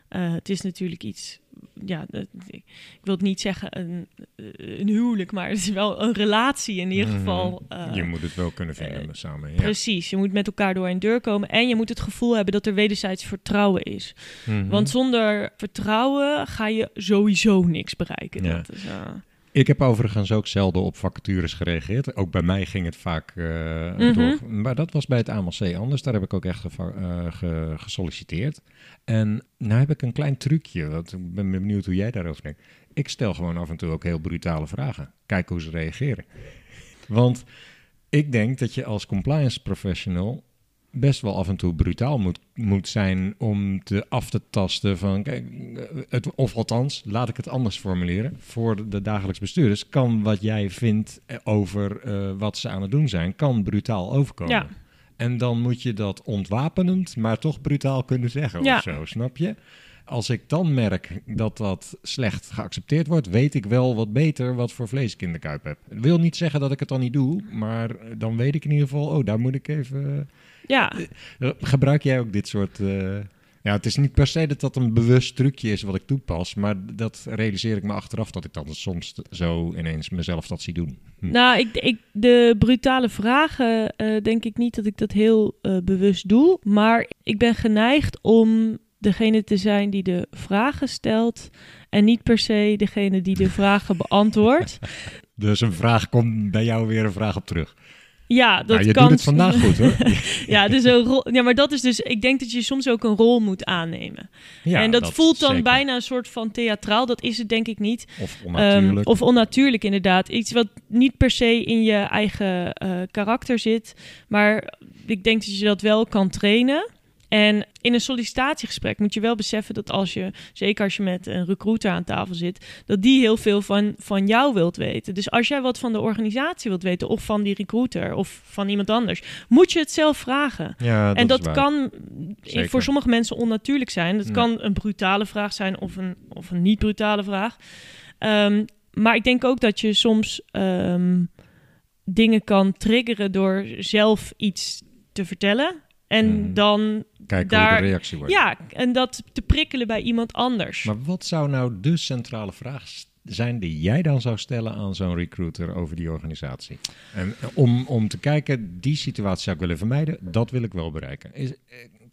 Eh, het is natuurlijk iets, ja, ik wil het niet zeggen een, een huwelijk, maar het is wel een relatie in ieder Mhm. geval. eh, je moet het wel kunnen vinden eh, samen. Ja. Precies, je moet met elkaar door een deur komen en je moet het gevoel hebben dat er wederzijds vertrouwen is. Mhm. Want zonder vertrouwen ga je sowieso niks bereiken. Ja. Dat is, Ik heb overigens ook zelden op vacatures gereageerd. Ook bij mij ging het vaak eh, Mhm. door. Maar dat was bij het AMLC anders. Daar heb ik ook echt geva- eh, ge- gesolliciteerd. En nou heb ik een klein trucje. Want ik ben benieuwd hoe jij daarover denkt. Ik stel gewoon af en toe ook heel brutale vragen. Kijk hoe ze reageren. Want ik denk dat je als compliance professional best wel af en toe brutaal moet, moet zijn om te af te tasten van, kijk, het, of althans, laat ik het anders formuleren, voor de dagelijks bestuurders kan wat jij vindt over eh, wat ze aan het doen zijn, kan brutaal overkomen. Ja. En dan moet je dat ontwapenend, maar toch brutaal kunnen zeggen Ja. of zo, snap je? Als ik dan merk dat dat slecht geaccepteerd wordt, weet ik wel wat beter wat voor vlees ik in de kuip heb. Ik wil niet zeggen dat ik het dan niet doe, maar dan weet ik in ieder geval, oh, daar moet ik even... ja, Eh, Gebruik jij ook dit soort... eh, Ja, het is niet per se dat dat een bewust trucje is wat ik toepas, maar dat realiseer ik me achteraf dat ik dan soms zo ineens mezelf dat zie doen. Hm. nou, ik, ik, de brutale vragen eh, denk ik niet dat ik dat heel bewust doe. Maar ik ben geneigd om degene te zijn die de vragen stelt en niet per se degene die de vragen beantwoordt. Dus een vraag komt bij jou weer een vraag op terug. Ja, dat nou, je kan. doet het vandaag goed hoor. Ja, dus een rol, ja, maar dat is dus. Ik denk dat je soms ook een rol moet aannemen. Ja, en dat, voelt dan zeker. bijna een soort van theatraal. Dat is het denk ik niet. Of Ehm, onnatuurlijk. of onnatuurlijk, inderdaad. Iets wat niet per se in je eigen eh, karakter zit. Maar ik denk dat je dat wel kan trainen. En in een sollicitatiegesprek moet je wel beseffen dat als je, zeker als je met een recruiter aan tafel zit, dat die heel veel van, van jou wilt weten. Dus als jij wat van de organisatie wilt weten, of van die recruiter, of van iemand anders, moet je het zelf vragen. ja, en dat is waar. kan Zeker. voor sommige mensen onnatuurlijk zijn. Dat kan een brutale vraag zijn of een, of een niet brutale vraag. Ehm, maar ik denk ook dat je soms ehm, dingen kan triggeren door zelf iets te vertellen. En Mhm. dan, Kijken daar- hoe de reactie wordt. ja, en dat te prikkelen bij iemand anders. Maar wat zou nou de centrale vraag zijn die jij dan zou stellen aan zo'n recruiter over die organisatie? En om, om te kijken, die situatie zou ik willen vermijden, dat wil ik wel bereiken. Is, eh,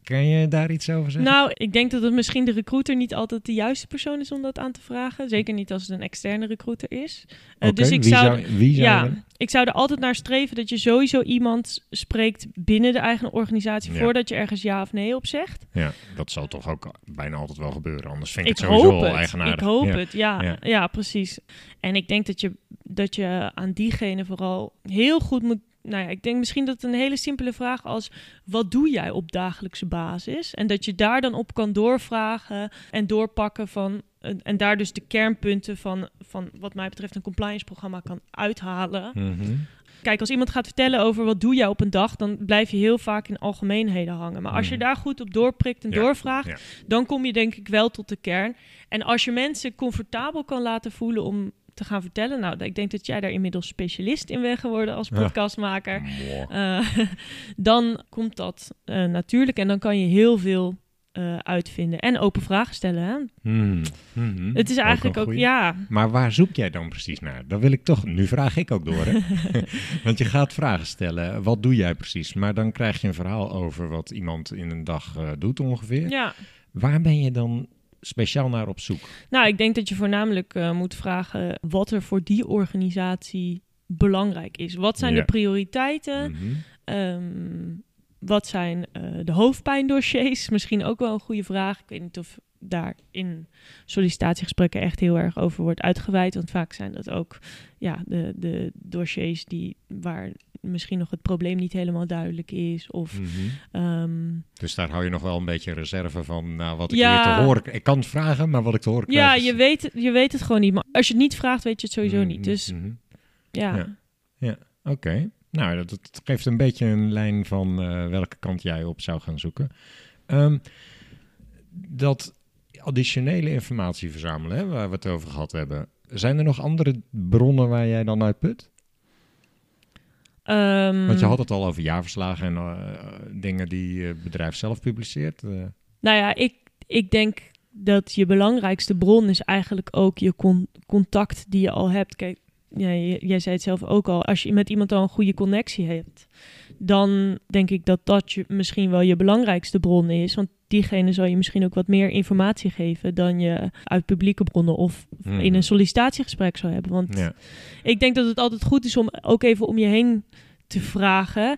kan je daar iets over zeggen? Nou, ik denk dat het misschien de recruiter niet altijd de juiste persoon is om dat aan te vragen. Zeker niet als het een externe recruiter is. Oké, dus ik zou, zou, wie zou ja, ik zou er altijd naar streven dat je sowieso iemand spreekt binnen de eigen organisatie Ja. voordat je ergens ja of nee op zegt. ja, dat zal toch ook bijna altijd wel gebeuren, anders vind ik, Ik het sowieso het. eigenaardig. Ik hoop Ja. het, ja, Ja. ja. precies. En ik denk dat je, dat je aan diegene vooral heel goed moet. Nou ja, ik denk misschien dat een hele simpele vraag als: wat doe jij op dagelijkse basis? En dat je daar dan op kan doorvragen en doorpakken van. En daar dus de kernpunten van, van wat mij betreft een compliance programma kan uithalen. Mhm. Kijk, als iemand gaat vertellen over wat doe jij op een dag, dan blijf je heel vaak in algemeenheden hangen. Maar als je Mhm. daar goed op doorprikt en Ja, doorvraagt, ja. dan kom je denk ik wel tot de kern. En als je mensen comfortabel kan laten voelen om te gaan vertellen, nou, ik denk dat jij daar inmiddels specialist in bent geworden als podcastmaker. Eh, dan komt dat eh, natuurlijk en dan kan je heel veel eh, uitvinden en open vragen stellen. Hè? Hmm. Mhm. Het is eigenlijk ook, ja, Maar waar zoek jij dan precies naar? Dat wil ik toch. Nu vraag ik ook door. Hè? Want je gaat vragen stellen. Wat doe jij precies? Maar dan krijg je een verhaal over wat iemand in een dag doet ongeveer. ja. Waar ben je dan speciaal naar op zoek? Nou, ik denk dat je voornamelijk eh, moet vragen wat er voor die organisatie belangrijk is. Wat zijn Ja. de prioriteiten? Mhm. Ehm, wat zijn eh, de hoofdpijndossiers? Misschien ook wel een goede vraag. Ik weet niet of daar in sollicitatiegesprekken echt heel erg over wordt uitgeweid. Want vaak zijn dat ook ja, de, de dossiers die, waar misschien nog het probleem niet helemaal duidelijk is. Of, Mhm. ehm, Dus daar hou je nog wel een beetje reserve van nou, wat ik Ja. hier te horen... Ik kan het vragen, maar wat ik te horen krijg... ja, is- je weet, het- je weet het gewoon niet. Maar als je het niet vraagt, weet je het sowieso Mhm, niet. Dus mhm. ja. Ja. Oké. Nou, dat, dat geeft een beetje een lijn van eh, welke kant jij op zou gaan zoeken. Ehm, dat additionele informatie verzamelen, hè, waar we het over gehad hebben. Zijn er nog andere bronnen waar jij dan uit put? Ehm, Want je had het al over jaarverslagen en eh, dingen die het bedrijf zelf publiceert. eh. Nou ja, ik, ik denk dat je belangrijkste bron is eigenlijk ook je con- contact die je al hebt. Kijk, ja, j- jij zei het zelf ook al. Als je met iemand al een goede connectie hebt, dan denk ik dat dat je, misschien wel je belangrijkste bron is. Want diegene zal je misschien ook wat meer informatie geven dan je uit publieke bronnen of Mhm. in een sollicitatiegesprek zou hebben. Want ja. ik denk dat het altijd goed is om ook even om je heen te vragen.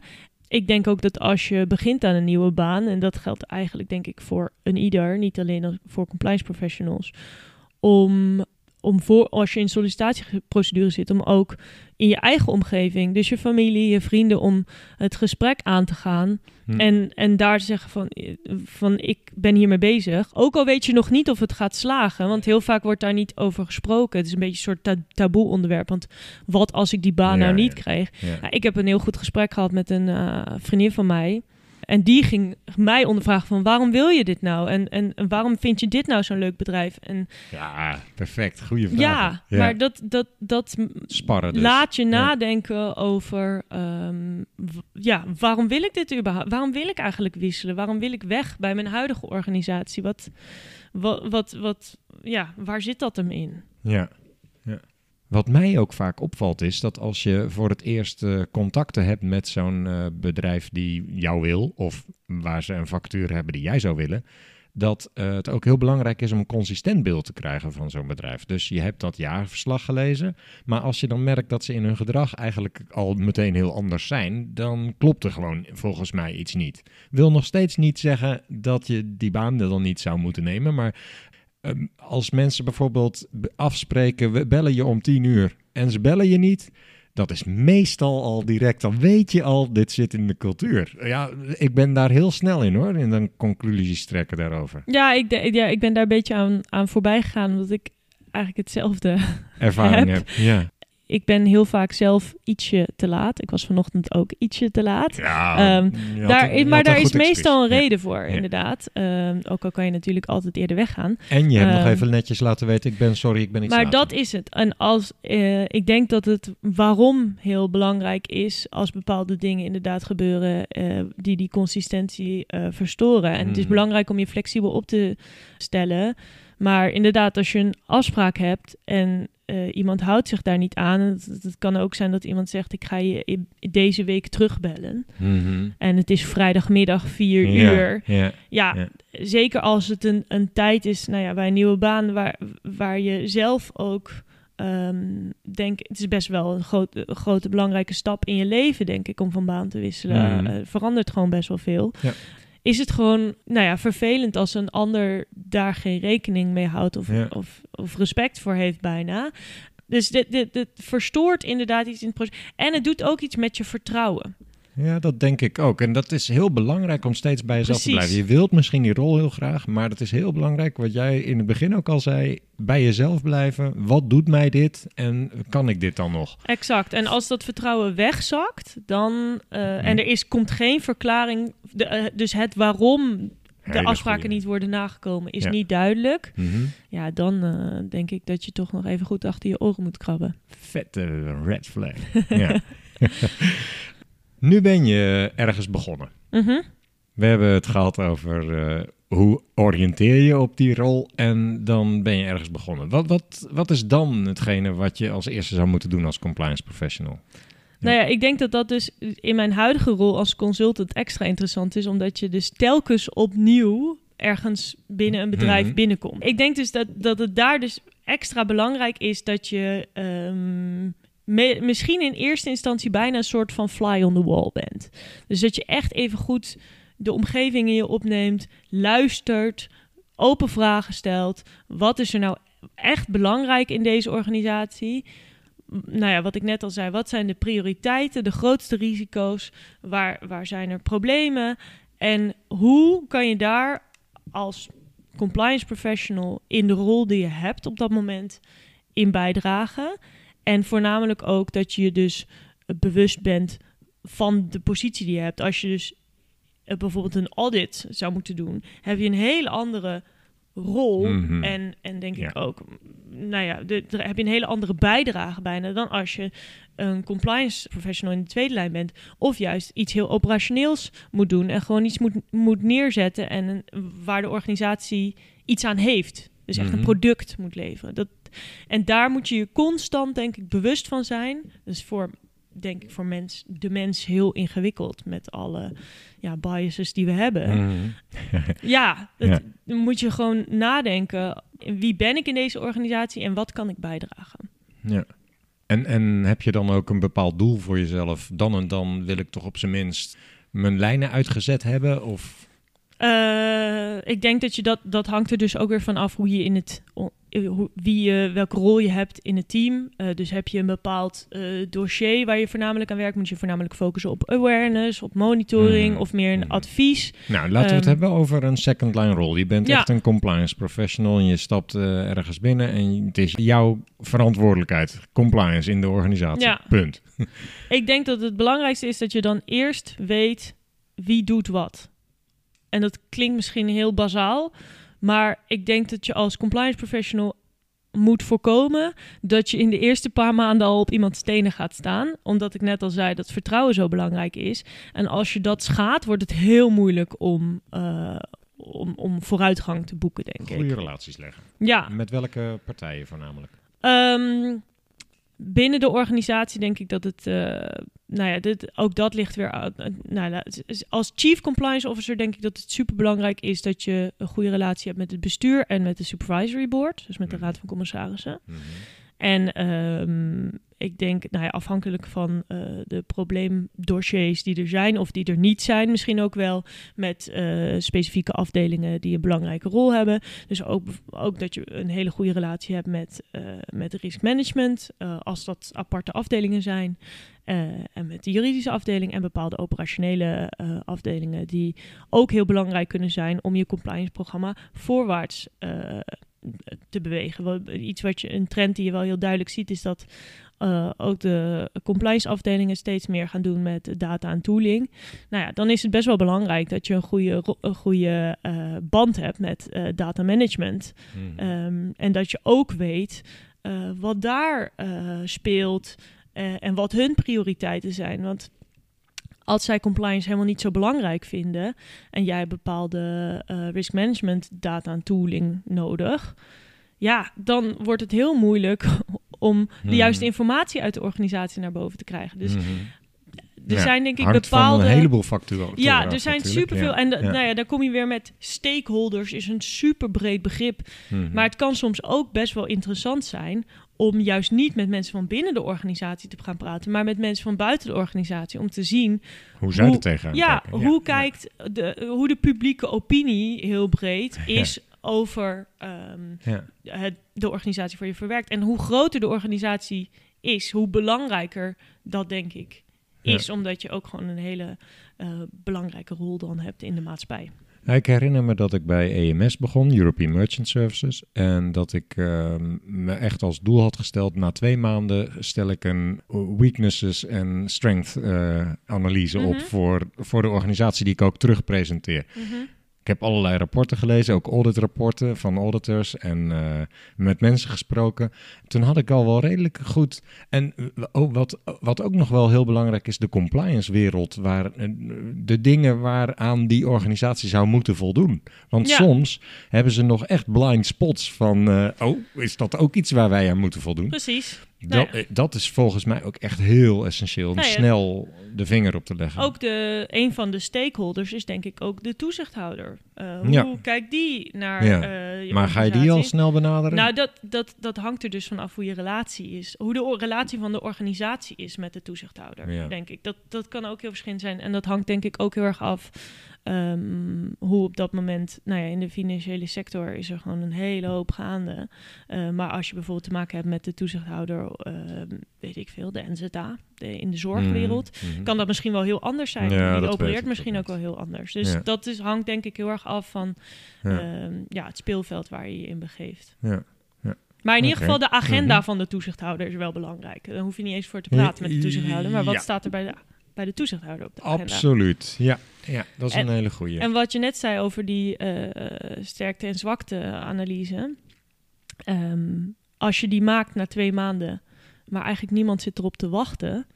Ik denk ook dat als je begint aan een nieuwe baan, en dat geldt eigenlijk denk ik voor een ieder, niet alleen voor compliance professionals, om, om voor, als je in sollicitatieprocedure zit, om ook in je eigen omgeving, dus je familie, je vrienden, om het gesprek aan te gaan Hm. en, en daar te zeggen van, van ik ben hiermee bezig. Ook al weet je nog niet of het gaat slagen, want heel vaak wordt daar niet over gesproken. Het is een beetje een soort ta- taboe onderwerp. Want wat als ik die baan Ja, nou niet ja. kreeg? Ja. Nou, ik heb een heel goed gesprek gehad met een eh, vriendin van mij. En die ging mij ondervragen van waarom wil je dit nou? En, en, en waarom vind je dit nou zo'n leuk bedrijf? En ja, perfect. Goede vraag. ja, maar dat, dat, dat Sparren dus. laat je Ja. nadenken over ehm, ja, waarom wil ik dit überhaupt? Waarom wil ik eigenlijk wisselen? Waarom wil ik weg bij mijn huidige organisatie? Wat, wat, wat, wat ja, waar zit dat hem in? Ja. Wat mij ook vaak opvalt is dat als je voor het eerst eh, contacten hebt met zo'n eh, bedrijf die jou wil, of waar ze een vacature hebben die jij zou willen, dat eh, het ook heel belangrijk is om een consistent beeld te krijgen van zo'n bedrijf. Dus je hebt dat jaarverslag gelezen, maar als je dan merkt dat ze in hun gedrag eigenlijk al meteen heel anders zijn, dan klopt er gewoon volgens mij iets niet. Wil nog steeds niet zeggen dat je die baan dan niet zou moeten nemen, maar Ehm, als mensen bijvoorbeeld be- afspreken, we bellen je om tien uur en ze bellen je niet, dat is meestal al direct, dan weet je al, dit zit in de cultuur. Ja, ik ben daar heel snel in hoor, in dan conclusies trekken daarover. Ja, ik, de- ja, ik ben daar een beetje aan, aan voorbij gegaan, omdat ik eigenlijk hetzelfde Ervaring Heb. heb. Ja, ik ben heel vaak zelf ietsje te laat. Ik was vanochtend ook ietsje te laat. ja Ehm, daar, een- maar daar is excuus. meestal een Ja. reden voor, Ja. inderdaad. Ehm, ook al kan je natuurlijk altijd eerder weggaan. En je hebt nog Ehm, even netjes laten weten, ik ben sorry, ik ben iets Maar later. dat is het. En als eh, ik denk dat het waarom heel belangrijk is als bepaalde dingen inderdaad gebeuren eh, die die consistentie eh, verstoren. En het is Mhm. belangrijk om je flexibel op te stellen. Maar inderdaad, als je een afspraak hebt en eh, iemand houdt zich daar niet aan. Het, het kan ook zijn dat iemand zegt: Ik ga je deze week terugbellen. Mhm. En het is vrijdagmiddag 4 Ja, uur. Ja, Ja, Ja. zeker als het een, een tijd is, nou ja, bij een nieuwe baan waar, waar je zelf ook ehm denk, het is best wel een grote, grote belangrijke stap in je leven, denk ik, om van baan te wisselen. Mhm. Eh, verandert gewoon best wel veel. Is het gewoon, nou ja, vervelend als een ander daar geen rekening mee houdt of, Ja. of, of respect voor heeft bijna. Dus dit, dit, dit verstoort inderdaad iets in het proces. En het doet ook iets met je vertrouwen. Ja, dat denk ik ook. En dat is heel belangrijk om steeds bij jezelf te blijven. Je wilt misschien die rol heel graag, maar dat is heel belangrijk wat jij in het begin ook al zei. Bij jezelf blijven. Wat doet mij dit en kan ik dit dan nog? Exact. En als dat vertrouwen wegzakt, dan. eh, En er is, komt geen verklaring. De, eh, dus het waarom de afspraken goeie. niet worden nagekomen is Ja. niet duidelijk. Mhm. Ja, dan eh, denk ik dat je toch nog even goed achter je oren moet krabben. Vette red flag. ja. Nu ben je ergens begonnen. Mhm. We hebben het gehad over eh, hoe oriënteer je op die rol en dan ben je ergens begonnen. Wat, wat, wat is dan hetgene wat je als eerste zou moeten doen als compliance professional? Nou ja, ik denk dat dat dus in mijn huidige rol als consultant extra interessant is, omdat je dus telkens opnieuw ergens binnen een bedrijf Mhm. binnenkomt. Ik denk dus dat, dat het daar dus extra belangrijk is dat je ehm, misschien in eerste instantie bijna een soort van fly on the wall bent. Dus dat je echt even goed de omgeving in je opneemt, luistert open vragen stelt. Wat is er nou echt belangrijk in deze organisatie? Nou ja, wat ik net al zei, wat zijn de prioriteiten, de grootste risico's? Waar, waar zijn er problemen? En hoe kan je daar als compliance professional in de rol die je hebt op dat moment in bijdragen? En voornamelijk ook dat je je dus eh, bewust bent van de positie die je hebt. Als je dus eh, bijvoorbeeld een audit zou moeten doen, heb je een hele andere rol. Mhm. En, en denk Ja. ik ook, nou ja, de, daar heb je een hele andere bijdrage bijna dan als je een compliance professional in de tweede lijn bent. Of juist iets heel operationeels moet doen en gewoon iets moet, moet neerzetten en waar de organisatie iets aan heeft. Dus echt Mhm. een product moet leveren. Dat, en daar moet je je constant, denk ik, bewust van zijn. Dus voor, denk ik, voor mens, de mens heel ingewikkeld met alle ja, biases die we hebben. Mhm. Ja, dat, Ja. dan moet je gewoon nadenken. Wie ben ik in deze organisatie en wat kan ik bijdragen? Ja. En, en heb je dan ook een bepaald doel voor jezelf? Dan en dan wil ik toch op zijn minst mijn lijnen uitgezet hebben? Of Eh, ik denk dat je dat, dat hangt er dus ook weer van af hoe je in het, wie je, welke rol je hebt in het team. Eh, dus heb je een bepaald eh, dossier waar je voornamelijk aan werkt, moet je voornamelijk focussen op awareness, op monitoring Mhm. of meer een Mhm. advies. Nou, laten we het Ehm, hebben over een second line role. Je bent Ja. echt een compliance professional en je stapt eh, ergens binnen en het is jouw verantwoordelijkheid. Compliance in de organisatie. Ja. Punt. Ik denk dat het belangrijkste is dat je dan eerst weet wie doet wat. En dat klinkt misschien heel bazaal, maar ik denk dat je als compliance professional moet voorkomen dat je in de eerste paar maanden al op iemands stenen gaat staan. Omdat ik net al zei dat vertrouwen zo belangrijk is. En als je dat schaadt, wordt het heel moeilijk om, eh, om, om vooruitgang te boeken, denk Goede ik. relaties leggen. Ja, Met welke partijen voornamelijk? Ehm, binnen de organisatie denk ik dat het, eh, nou ja, dit, ook dat ligt weer uit. eh, Nou, s- als chief compliance officer denk ik dat het super belangrijk is dat je een goede relatie hebt met het bestuur en met de supervisory board, dus met de Mhm. raad van commissarissen. Mhm. En ehm, ik denk, nou ja, afhankelijk van eh, de probleemdossiers die er zijn of die er niet zijn, misschien ook wel met eh, specifieke afdelingen die een belangrijke rol hebben. Dus ook, ook dat je een hele goede relatie hebt met, eh met risk management, als dat aparte afdelingen zijn. en met de juridische afdeling en bepaalde operationele afdelingen die ook heel belangrijk kunnen zijn om je compliance programma voorwaarts te bewegen. Iets wat je, een trend die je wel heel duidelijk ziet, is dat eh, ook de compliance afdelingen steeds meer gaan doen met data en tooling. Nou ja, dan is het best wel belangrijk dat je een goede, een goede eh, band hebt met eh, data management. Mhm. Ehm, en dat je ook weet wat daar speelt en wat hun prioriteiten zijn. Want als zij compliance helemaal niet zo belangrijk vinden en jij bepaalde risk management data en tooling nodig, ja, dan wordt het heel moeilijk om de Mhm. juiste informatie uit de organisatie naar boven te krijgen. Dus Mhm. er Ja, zijn denk ik bepaalde... een heleboel factoren Ja, er zijn superveel. Ja. En de- Ja. nou ja, daar kom je weer met stakeholders, is een super breed begrip. Mhm. Maar het kan soms ook best wel interessant zijn om juist niet met mensen van binnen de organisatie te gaan praten, maar met mensen van buiten de organisatie om te zien hoe zij er tegenaan ja, kijken. hoe Ja. kijkt de, hoe de publieke opinie heel breed is over ehm, Ja. het, de organisatie waar je verwerkt. En hoe groter de organisatie is, hoe belangrijker dat denk ik is. Omdat je ook gewoon een hele eh, belangrijke rol dan hebt in de maatschappij. Ik herinner me dat ik bij EMS begon, European Merchant Services. En dat ik ehm, me echt als doel had gesteld, na twee maanden stel ik een weaknesses en strength eh, analyse op Mhm. voor, voor de organisatie die ik ook terug presenteer. Ik heb allerlei rapporten gelezen, ook auditrapporten van auditors en eh, met mensen gesproken. Toen had ik al wel redelijk goed. En eh, oh, wat, wat ook nog wel heel belangrijk is, de compliance wereld, waar eh, de dingen waaraan die organisatie zou moeten voldoen. Want Ja. soms hebben ze nog echt blind spots van, oh, is dat ook iets waar wij aan moeten voldoen? Precies. Dat, Nou ja. dat is volgens mij ook echt heel essentieel om Nou ja. snel de vinger op te leggen. Ook de, een van de stakeholders is denk ik ook de toezichthouder. Eh, hoe Ja. kijkt die naar je maar ga je die al snel benaderen? Nou, dat, dat, dat hangt er dus vanaf hoe je relatie is. Hoe de relatie van de organisatie is met de toezichthouder, denk ik. Dat, dat kan ook heel verschillend zijn. En dat hangt denk ik ook heel erg af ehm, hoe op dat moment, nou ja, in de financiële sector is er gewoon een hele hoop gaande. Eh, maar als je bijvoorbeeld te maken hebt met de toezichthouder, ehm, weet ik veel, de NZA, de, in de zorgwereld, Mhm, mhm. kan dat misschien wel heel anders zijn. Ja, Die opereert misschien ook wel heel anders. Dus Ja. dat is, hangt denk ik heel erg af van Ja. ehm, ja, het speelveld waar je je in begeeft. Ja. Maar in ieder geval de agenda Mhm. van de toezichthouder is wel belangrijk. Daar hoef je niet eens voor te praten met de toezichthouder. Maar wat staat er bij de, bij de toezichthouder op de agenda? Absoluut. Ja, ja dat is En- een hele goeie. En wat je net zei over die eh, sterkte- en zwakte-analyse. Ehm, als je die maakt na twee maanden, maar eigenlijk niemand zit erop te wachten,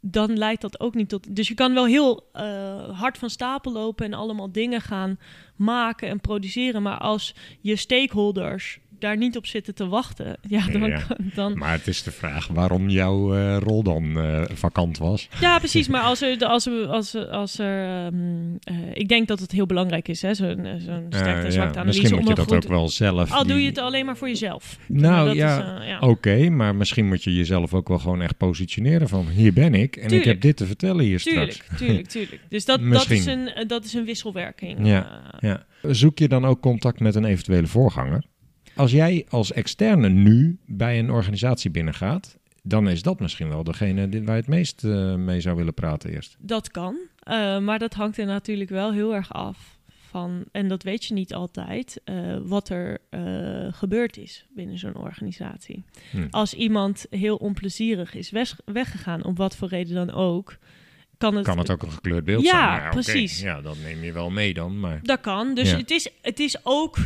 dan leidt dat ook niet tot. Dus je kan wel heel eh, hard van stapel lopen en allemaal dingen gaan maken en produceren. Maar als je stakeholders daar niet op zitten te wachten, ja, dan. Ja. dan Maar het is de vraag waarom jouw eh, rol dan eh, vakant was. Ja, precies. Maar als er, als er, als er, als er ehm, eh, ik denk dat het heel belangrijk is, hè, zo'n zo'n sterkte en ja, zwakte analyse. Misschien moet je dat goed, ook wel zelf. Al doe je het alleen maar voor jezelf. Nou dat ja, ja. Oké, maar misschien moet je jezelf ook wel gewoon echt positioneren van hier ben ik en ik heb dit te vertellen hier Tuurlijk, straks. tuurlijk, tuurlijk. Dus dat, dat, is een, dat is een wisselwerking. Ja. Ja. Zoek je dan ook contact met een eventuele voorganger? Als jij als externe nu bij een organisatie binnengaat, dan is dat misschien wel degene die- waar je het meest eh, mee zou willen praten eerst. dat kan. Eh, maar dat hangt er natuurlijk wel heel erg af van, en dat weet je niet altijd, eh, wat er gebeurd is binnen zo'n organisatie. Hm. Als iemand heel onplezierig is weg- weggegaan, om wat voor reden dan ook, kan het, Kan het ook een gekleurd beeld Ja, zijn? Oké, precies. Ja, dat neem je wel mee dan. Maar Dat kan. Dus Ja. het, is, het is ook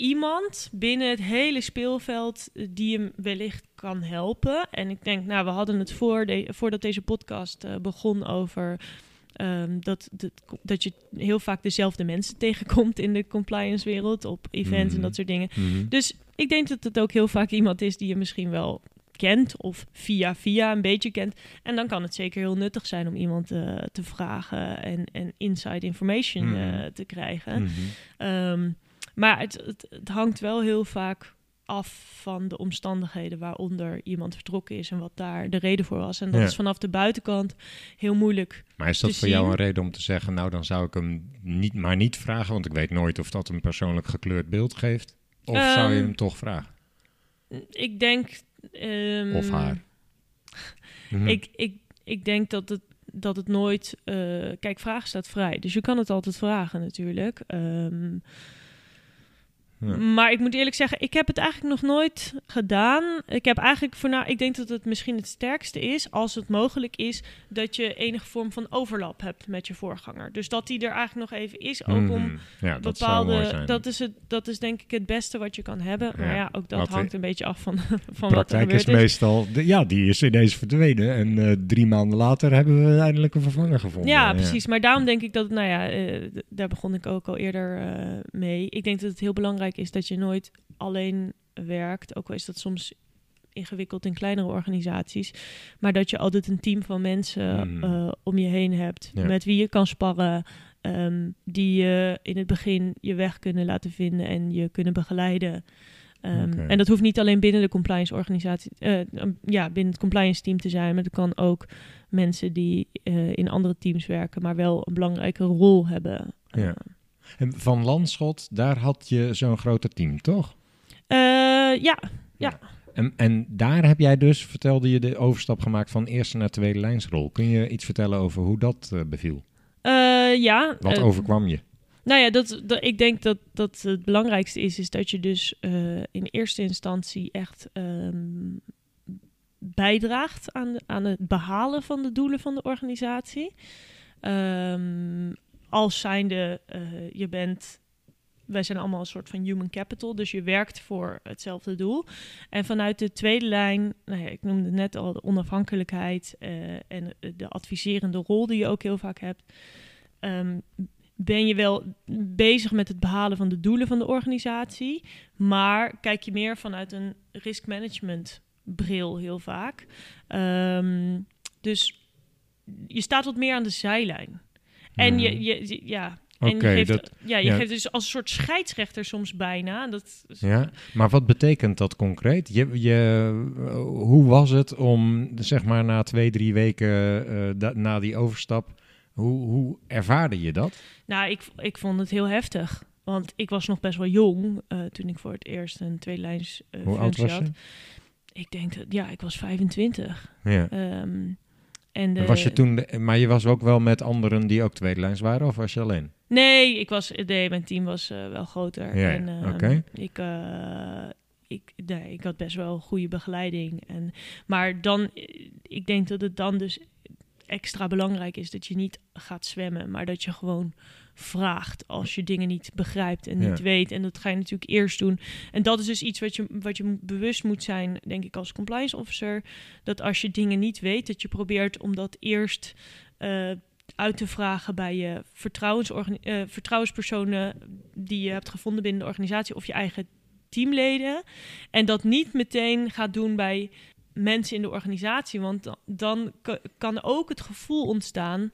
iemand binnen het hele speelveld eh, die hem wellicht kan helpen. En ik denk, nou, we hadden het voor de, voordat deze podcast eh, begon over ehm, dat, dat, dat je heel vaak dezelfde mensen tegenkomt in de compliance wereld op events en Mhm. dat soort dingen. Mhm. Dus ik denk dat het ook heel vaak iemand is die je misschien wel kent of via via een beetje kent. En dan kan het zeker heel nuttig zijn om iemand eh, te vragen en, en inside information Mhm. te krijgen. Mhm. Maar het, het, het hangt wel heel vaak af van de omstandigheden waaronder iemand vertrokken is en wat daar de reden voor was. En dat Ja. is vanaf de buitenkant heel moeilijk. Maar is dat voor jou een reden om te zeggen, nou dan zou ik hem niet, maar niet vragen, want ik weet nooit of dat een persoonlijk gekleurd beeld geeft? Of zou je Ehm, hem toch vragen? Ik denk. ehm, Of haar? Mhm. Ik, ik, ik denk dat het, dat het nooit. eh, kijk, vragen staat vrij. Dus je kan het altijd vragen, natuurlijk. Ehm, Ja. Maar ik moet eerlijk zeggen, ik heb het eigenlijk nog nooit gedaan. Ik heb eigenlijk voor nou, ik denk dat het misschien het sterkste is, als het mogelijk is, dat je enige vorm van overlap hebt met je voorganger. Dus dat die er eigenlijk nog even is, ook om Mhm. ja, dat bepaalde. Dat is, het, dat is denk ik het beste wat je kan hebben. Maar Ja, ja, ook dat wat hangt een beetje af van, van wat er gebeurd is meestal, de- ja, die is ineens verdwenen. En eh, drie maanden later hebben we eindelijk een vervanger gevonden. Ja, precies. Maar daarom denk ik dat, nou ja, eh, daar begon ik ook al eerder eh, mee. Ik denk dat het heel belangrijk is dat je nooit alleen werkt, ook al is dat soms ingewikkeld in kleinere organisaties, maar dat je altijd een team van mensen Mhm. eh, om je heen hebt, Ja. met wie je kan sparren, ehm, die je in het begin je weg kunnen laten vinden en je kunnen begeleiden. Ehm. En dat hoeft niet alleen binnen de compliance organisatie, eh, um, ja, binnen het compliance team te zijn, maar het kan ook mensen die eh, in andere teams werken, maar wel een belangrijke rol hebben. Ja. En van Landschot, daar had je zo'n grote team, toch? eh, ja, En, en daar heb jij dus, vertelde je, de overstap gemaakt van eerste naar tweede lijnsrol. Kun je iets vertellen over hoe dat eh, beviel? Eh, ja. Wat overkwam je? Nou ja, dat, dat, ik denk dat, dat het belangrijkste is, is dat je dus in eerste instantie echt ehm, bijdraagt aan, aan het behalen van de doelen van de organisatie. Ehm, als zijnde, eh, je bent, wij zijn allemaal een soort van human capital, dus je werkt voor hetzelfde doel. En vanuit de tweede lijn, nou ja, ik noemde net al de onafhankelijkheid eh, en de adviserende rol die je ook heel vaak hebt. ehm, ben je wel bezig met het behalen van de doelen van de organisatie, maar kijk je meer vanuit een risk management bril heel vaak. Ehm, dus je staat wat meer aan de zijlijn. En je, je, ja. En je, geeft, dat- ja, je ja. geeft dus als een soort scheidsrechter soms bijna. Dat, Ja, maar wat betekent dat concreet? Je, je, hoe was het om, zeg maar, na twee, drie weken eh, da- na die overstap Hoe, hoe ervaarde je dat? Nou, ik, ik vond het heel heftig. Want ik was nog best wel jong eh, toen ik voor het eerst een tweelijns uh, Hoe oud was had. Ik denk dat, ja, ik was 25. Ja. Ehm, en de, Was je toen, de- maar je was ook wel met anderen die ook tweedelijns waren, of was je alleen? Nee, ik was, nee, mijn team was eh, wel groter. Ja, en, ehm, oké. ik, eh, ik, nee, ik had best wel goede begeleiding. En, maar dan, eh, ik denk dat het dan dus extra belangrijk is dat je niet gaat zwemmen, maar dat je gewoon vraagt als je dingen niet begrijpt en niet Ja. weet. En dat ga je natuurlijk eerst doen. En dat is dus iets wat je, wat je bewust moet zijn, denk ik, als compliance officer. Dat als je dingen niet weet, dat je probeert om dat eerst eh, uit te vragen bij je eh, vertrouwenspersonen die je hebt gevonden binnen de organisatie of je eigen teamleden. En dat niet meteen gaat doen bij mensen in de organisatie, want dan, dan ka- kan ook het gevoel ontstaan.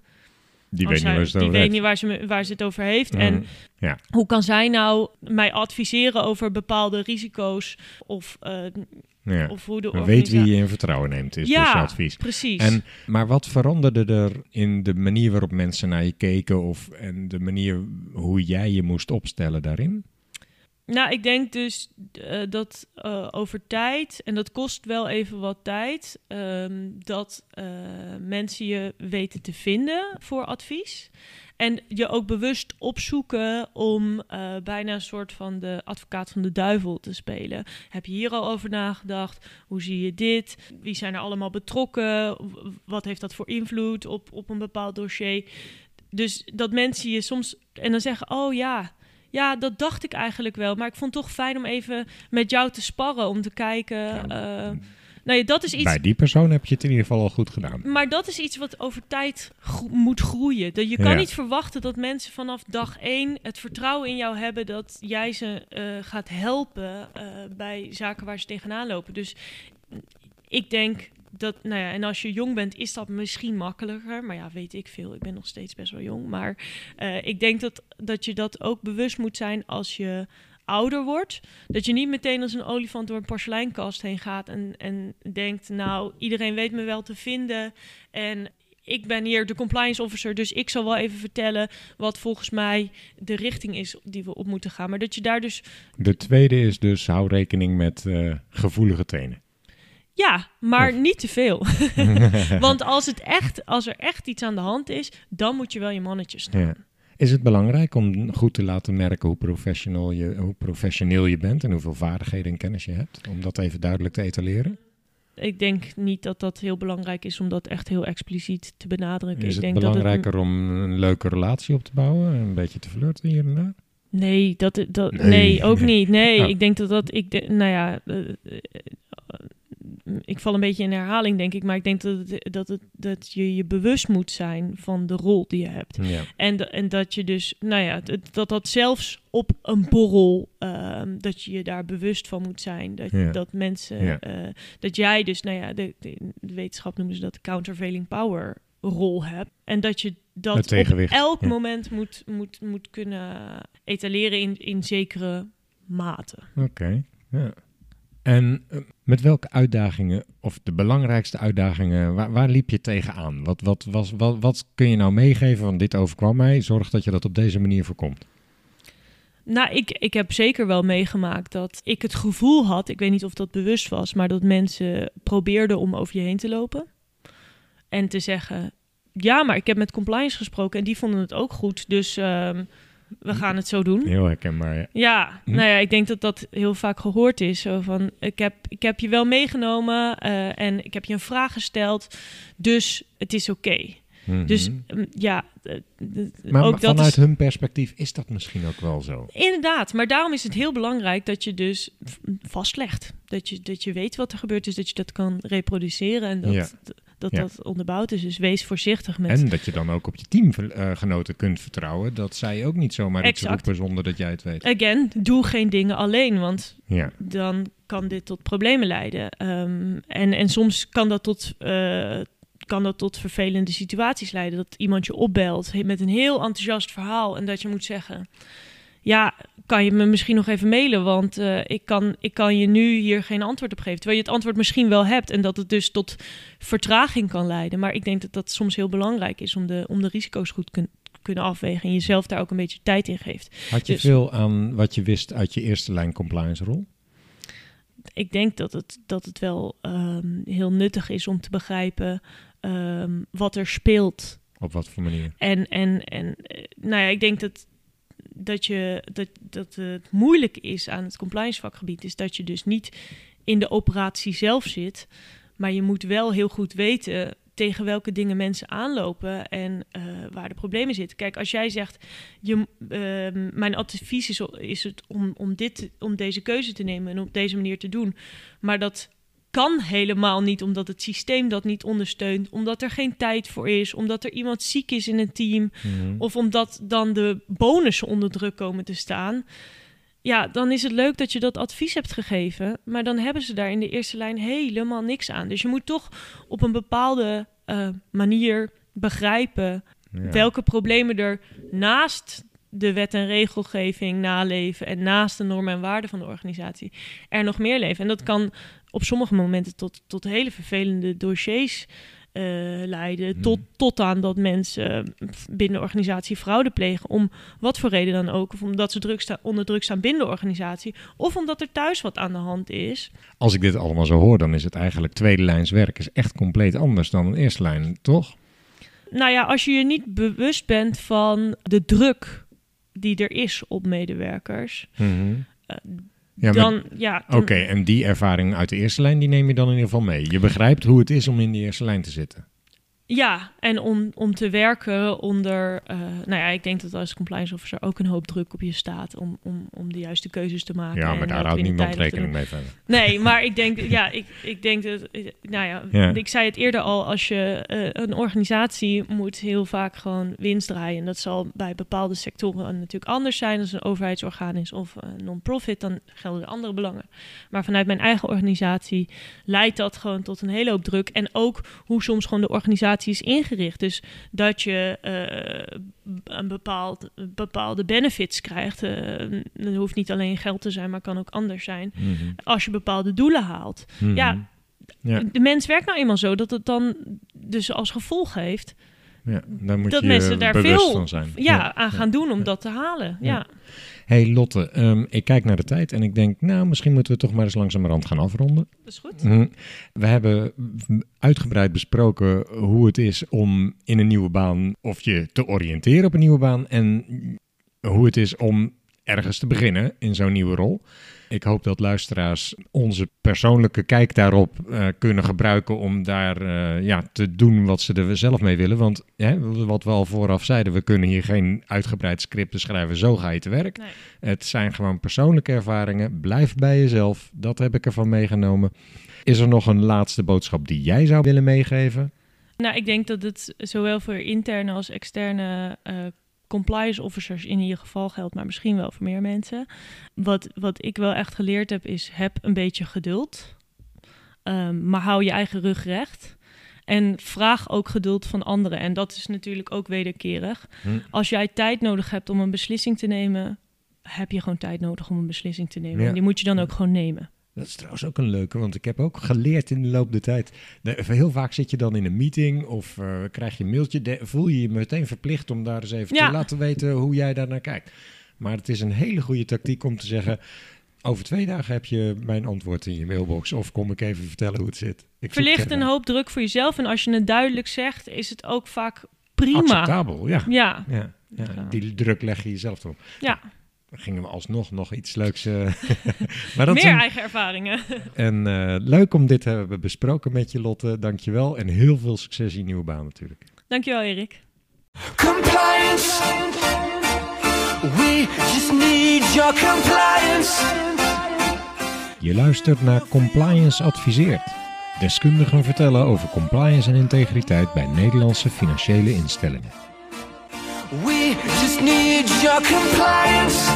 Die weet niet die weet niet waar ze, waar ze het over heeft. Mm, En ja. hoe kan zij nou mij adviseren over bepaalde risico's of, eh, ja. of hoe de weet wie je in vertrouwen neemt, is Ja. dus je advies. Precies. En, maar wat veranderde er in de manier waarop mensen naar je keken of en de manier hoe jij je moest opstellen daarin? Nou, ik denk dus eh, dat eh, over tijd, en dat kost wel even wat tijd, ehm, dat eh, mensen je weten te vinden voor advies. En je ook bewust opzoeken om bijna een soort van de advocaat van de duivel te spelen. Heb je hier al over nagedacht? Hoe zie je dit? Wie zijn er allemaal betrokken? Wat heeft dat voor invloed op, op een bepaald dossier? Dus dat mensen je soms en dan zeggen: Oh ja, ja, dat dacht ik eigenlijk wel. Maar ik vond het toch fijn om even met jou te sparren. Om te kijken. Ja. eh, nou ja, dat is iets. Bij die persoon heb je het in ieder geval al goed gedaan. Maar dat is iets wat over tijd gro- moet groeien. Dat je kan Ja. niet verwachten dat mensen vanaf dag één het vertrouwen in jou hebben dat jij ze eh, gaat helpen eh, bij zaken waar ze tegenaan lopen. Dus ik denk dat, nou ja, en als je jong bent, is dat misschien makkelijker. Maar ja, weet ik veel. Ik ben nog steeds best wel jong. Maar eh, ik denk dat, dat je dat ook bewust moet zijn als je ouder wordt. Dat je niet meteen als een olifant door een porseleinkast heen gaat en, en denkt, nou, iedereen weet me wel te vinden. En ik ben hier de compliance officer, dus ik zal wel even vertellen wat volgens mij de richting is die we op moeten gaan. Maar dat je daar dus, De tweede is dus hou rekening met eh, gevoelige tenen. Ja, maar Of- niet te veel. Want als, het echt, als er echt iets aan de hand is, dan moet je wel je mannetje staan. Ja. Is het belangrijk om goed te laten merken hoe, professional je, hoe professioneel je bent en hoeveel vaardigheden en kennis je hebt? Om dat even duidelijk te etaleren? Ik denk niet dat dat heel belangrijk is om dat echt heel expliciet te benadrukken. Is ik het denk belangrijker dat om een leuke relatie op te bouwen? Een beetje te flirten hier en daar? Nee, dat, dat, Nee. nee. ook niet. Nee, Oh. ik denk dat dat... Ik de, nou ja, eh, eh, ik val een beetje in herhaling, denk ik. Maar ik denk dat, het, dat, het, dat je je bewust moet zijn van de rol die je hebt. Ja. En, en dat je dus, nou ja, dat dat, zelfs op een borrel, ehm, dat je je daar bewust van moet zijn. Dat, Ja. dat mensen, Ja. eh, dat jij dus, nou ja, de, de, de wetenschap noemen ze dat de countervailing power rol hebt. En dat je dat op elk ja. moment moet, moet, moet kunnen etaleren in, in zekere mate. Oké. Ja. En eh, met welke uitdagingen, of de belangrijkste uitdagingen, waar, waar liep je tegenaan? Wat, wat, was, wat, wat kun je nou meegeven van dit overkwam mij? Zorg dat je dat op deze manier voorkomt. Nou, ik, ik heb zeker wel meegemaakt dat ik het gevoel had, ik weet niet of dat bewust was, maar dat mensen probeerden om over je heen te lopen. En te zeggen, ja, maar ik heb met compliance gesproken en die vonden het ook goed, dus ehm, we gaan het zo doen. Heel herkenbaar. Ja. Ja, Hm. nou ja, ik denk dat dat heel vaak gehoord is. Zo van, ik heb, ik heb je wel meegenomen eh, en ik heb je een vraag gesteld, dus het is oké. Dus Mhm. mm, ja, eh, d- maar ook dat vanuit is... hun perspectief is dat misschien ook wel zo. Inderdaad, maar daarom is het heel belangrijk dat je dus vastlegt. Dat je, dat je weet wat er gebeurd is, dat je dat kan reproduceren en dat Ja. Dat, Ja. dat onderbouwd is. Dus wees voorzichtig met... En dat je dan ook op je teamgenoten kunt vertrouwen. Dat zij ook niet zomaar iets Exact. roepen zonder dat jij het weet. Again, doe geen dingen alleen, want Ja, dan kan dit tot problemen leiden. Ehm, en, en soms kan dat tot... eh, kan dat tot vervelende situaties leiden. Dat iemand je opbelt met een heel enthousiast verhaal en dat je moet zeggen... ja, kan je me misschien nog even mailen? Want eh, ik, kan, ik kan je nu hier geen antwoord op geven. Terwijl je het antwoord misschien wel hebt en dat het dus tot vertraging kan leiden. Maar ik denk dat dat soms heel belangrijk is om de, om de risico's goed kun, kunnen afwegen en jezelf daar ook een beetje tijd in geeft. Had je Dus- veel aan wat je wist uit je eerste lijn compliance rol? ik denk dat het, dat het wel ehm, heel nuttig is om te begrijpen ehm, wat er speelt. Op wat voor manier? En, en, en eh, nou ja, ik denk dat, dat, je, dat, dat het moeilijk is aan het compliance vakgebied, is dat je dus niet in de operatie zelf zit, maar je moet wel heel goed weten tegen welke dingen mensen aanlopen en eh, waar de problemen zitten. Kijk, als jij zegt, je, ehm, mijn advies is, is het om, om, dit, om deze keuze te nemen en op deze manier te doen, maar dat kan helemaal niet omdat het systeem dat niet ondersteunt, omdat er geen tijd voor is, omdat er iemand ziek is in een team, Mhm. of omdat dan de bonussen onder druk komen te staan. Ja, dan is het leuk dat je dat advies hebt gegeven, maar dan hebben ze daar in de eerste lijn helemaal niks aan. Dus je moet toch op een bepaalde eh, manier begrijpen Ja. welke problemen er naast de wet en regelgeving naleven en naast de normen en waarden van de organisatie er nog meer leven. En dat kan op sommige momenten tot, tot hele vervelende dossiers eh, leiden. Hmm. Tot, tot aan dat mensen binnen de organisatie fraude plegen. Om wat voor reden dan ook. Of omdat ze druk staan, onder druk staan binnen de organisatie. Of omdat er thuis wat aan de hand is. Als ik dit allemaal zo hoor, dan is het eigenlijk tweede lijns werk is echt compleet anders dan een eerste lijn, toch? Nou ja, als je je niet bewust bent van de druk die er is op medewerkers. Mhm. eh, Ja, maar- dan, ja, Oké, en die ervaring uit de eerste lijn, die neem je dan in ieder geval mee. Je begrijpt hoe het is om in die eerste lijn te zitten. Ja, en om, om te werken onder... eh, nou ja, ik denk dat als compliance officer ook een hoop druk op je staat... om, om, om de juiste keuzes te maken. Ja, maar daar houdt niemand rekening mee verder. Nee, maar ik denk, ja, ik, ik denk dat... Nou ja, Ja. ik zei het eerder al... als je eh, een organisatie moet heel vaak gewoon winst draaien. En dat zal bij bepaalde sectoren natuurlijk anders zijn... als een overheidsorgaan is of een non-profit. Dan gelden er andere belangen. Maar vanuit mijn eigen organisatie leidt dat gewoon tot een hele hoop druk. En ook hoe soms gewoon de organisatie is ingericht. Dus dat je eh, een bepaald, bepaalde benefits krijgt. Eh dat hoeft niet alleen geld te zijn, maar kan ook anders zijn. Mhm. Als je bepaalde doelen haalt. Mhm. Ja, Ja, De mens werkt nou eenmaal zo dat het dan dus als gevolg heeft... ja, daar moet dat je mensen daar veel zijn. ja, aan gaan doen om dat te halen. Ja. Hey Lotte, ehm, ik kijk naar de tijd en ik denk, nou, misschien moeten we toch maar eens langzamerhand gaan afronden. dat is goed. Mhm. We hebben uitgebreid besproken hoe het is om in een nieuwe baan of je te oriënteren op een nieuwe baan en hoe het is om ergens te beginnen in zo'n nieuwe rol. Ik hoop dat luisteraars onze persoonlijke kijk daarop eh, kunnen gebruiken om daar eh, ja, te doen wat ze er zelf mee willen. Want hè, wat we al vooraf zeiden, we kunnen hier geen uitgebreid scripten schrijven, zo ga je te werk. Nee. Het zijn gewoon persoonlijke ervaringen. Blijf bij jezelf. Dat heb ik ervan meegenomen. Is er nog een laatste boodschap die jij zou willen meegeven? Nou, ik denk dat het zowel voor interne als externe eh, compliance officers in ieder geval geldt, maar misschien wel voor meer mensen. Wat, wat ik wel echt geleerd heb, is heb een beetje geduld, Ehm, maar hou je eigen rug recht. En vraag ook geduld van anderen. En dat is natuurlijk ook wederkerig. Hm. Als jij tijd nodig hebt om een beslissing te nemen, heb je gewoon tijd nodig om een beslissing te nemen. Ja. En die moet je dan ook gewoon nemen. Dat is trouwens ook een leuke, want ik heb ook geleerd in de loop der tijd. De- heel vaak zit je dan in een meeting of eh, krijg je een mailtje. de- voel je je meteen verplicht om daar eens even Ja. te laten weten hoe jij daar naar kijkt. Maar het is een hele goede tactiek om te zeggen... over twee dagen heb je mijn antwoord in je mailbox... of kom ik even vertellen hoe het zit. Ik Verlicht een hoop druk voor jezelf. En als je het duidelijk zegt, is het ook vaak prima. Acceptabel, ja. Ja, ja. ja. Ja. Die druk leg je jezelf erop. ja. Dan gingen we alsnog nog iets leuks... eh, maar dat meer een- eigen ervaringen. En eh, leuk om dit te hebben besproken met je, Lotte. Dankjewel. En heel veel succes in je nieuwe baan natuurlijk. Dankjewel, Erik. Compliance. We just need your compliance. Je luistert naar Compliance Adviseert. Deskundigen vertellen over compliance en integriteit bij Nederlandse financiële instellingen. We just need your compliance.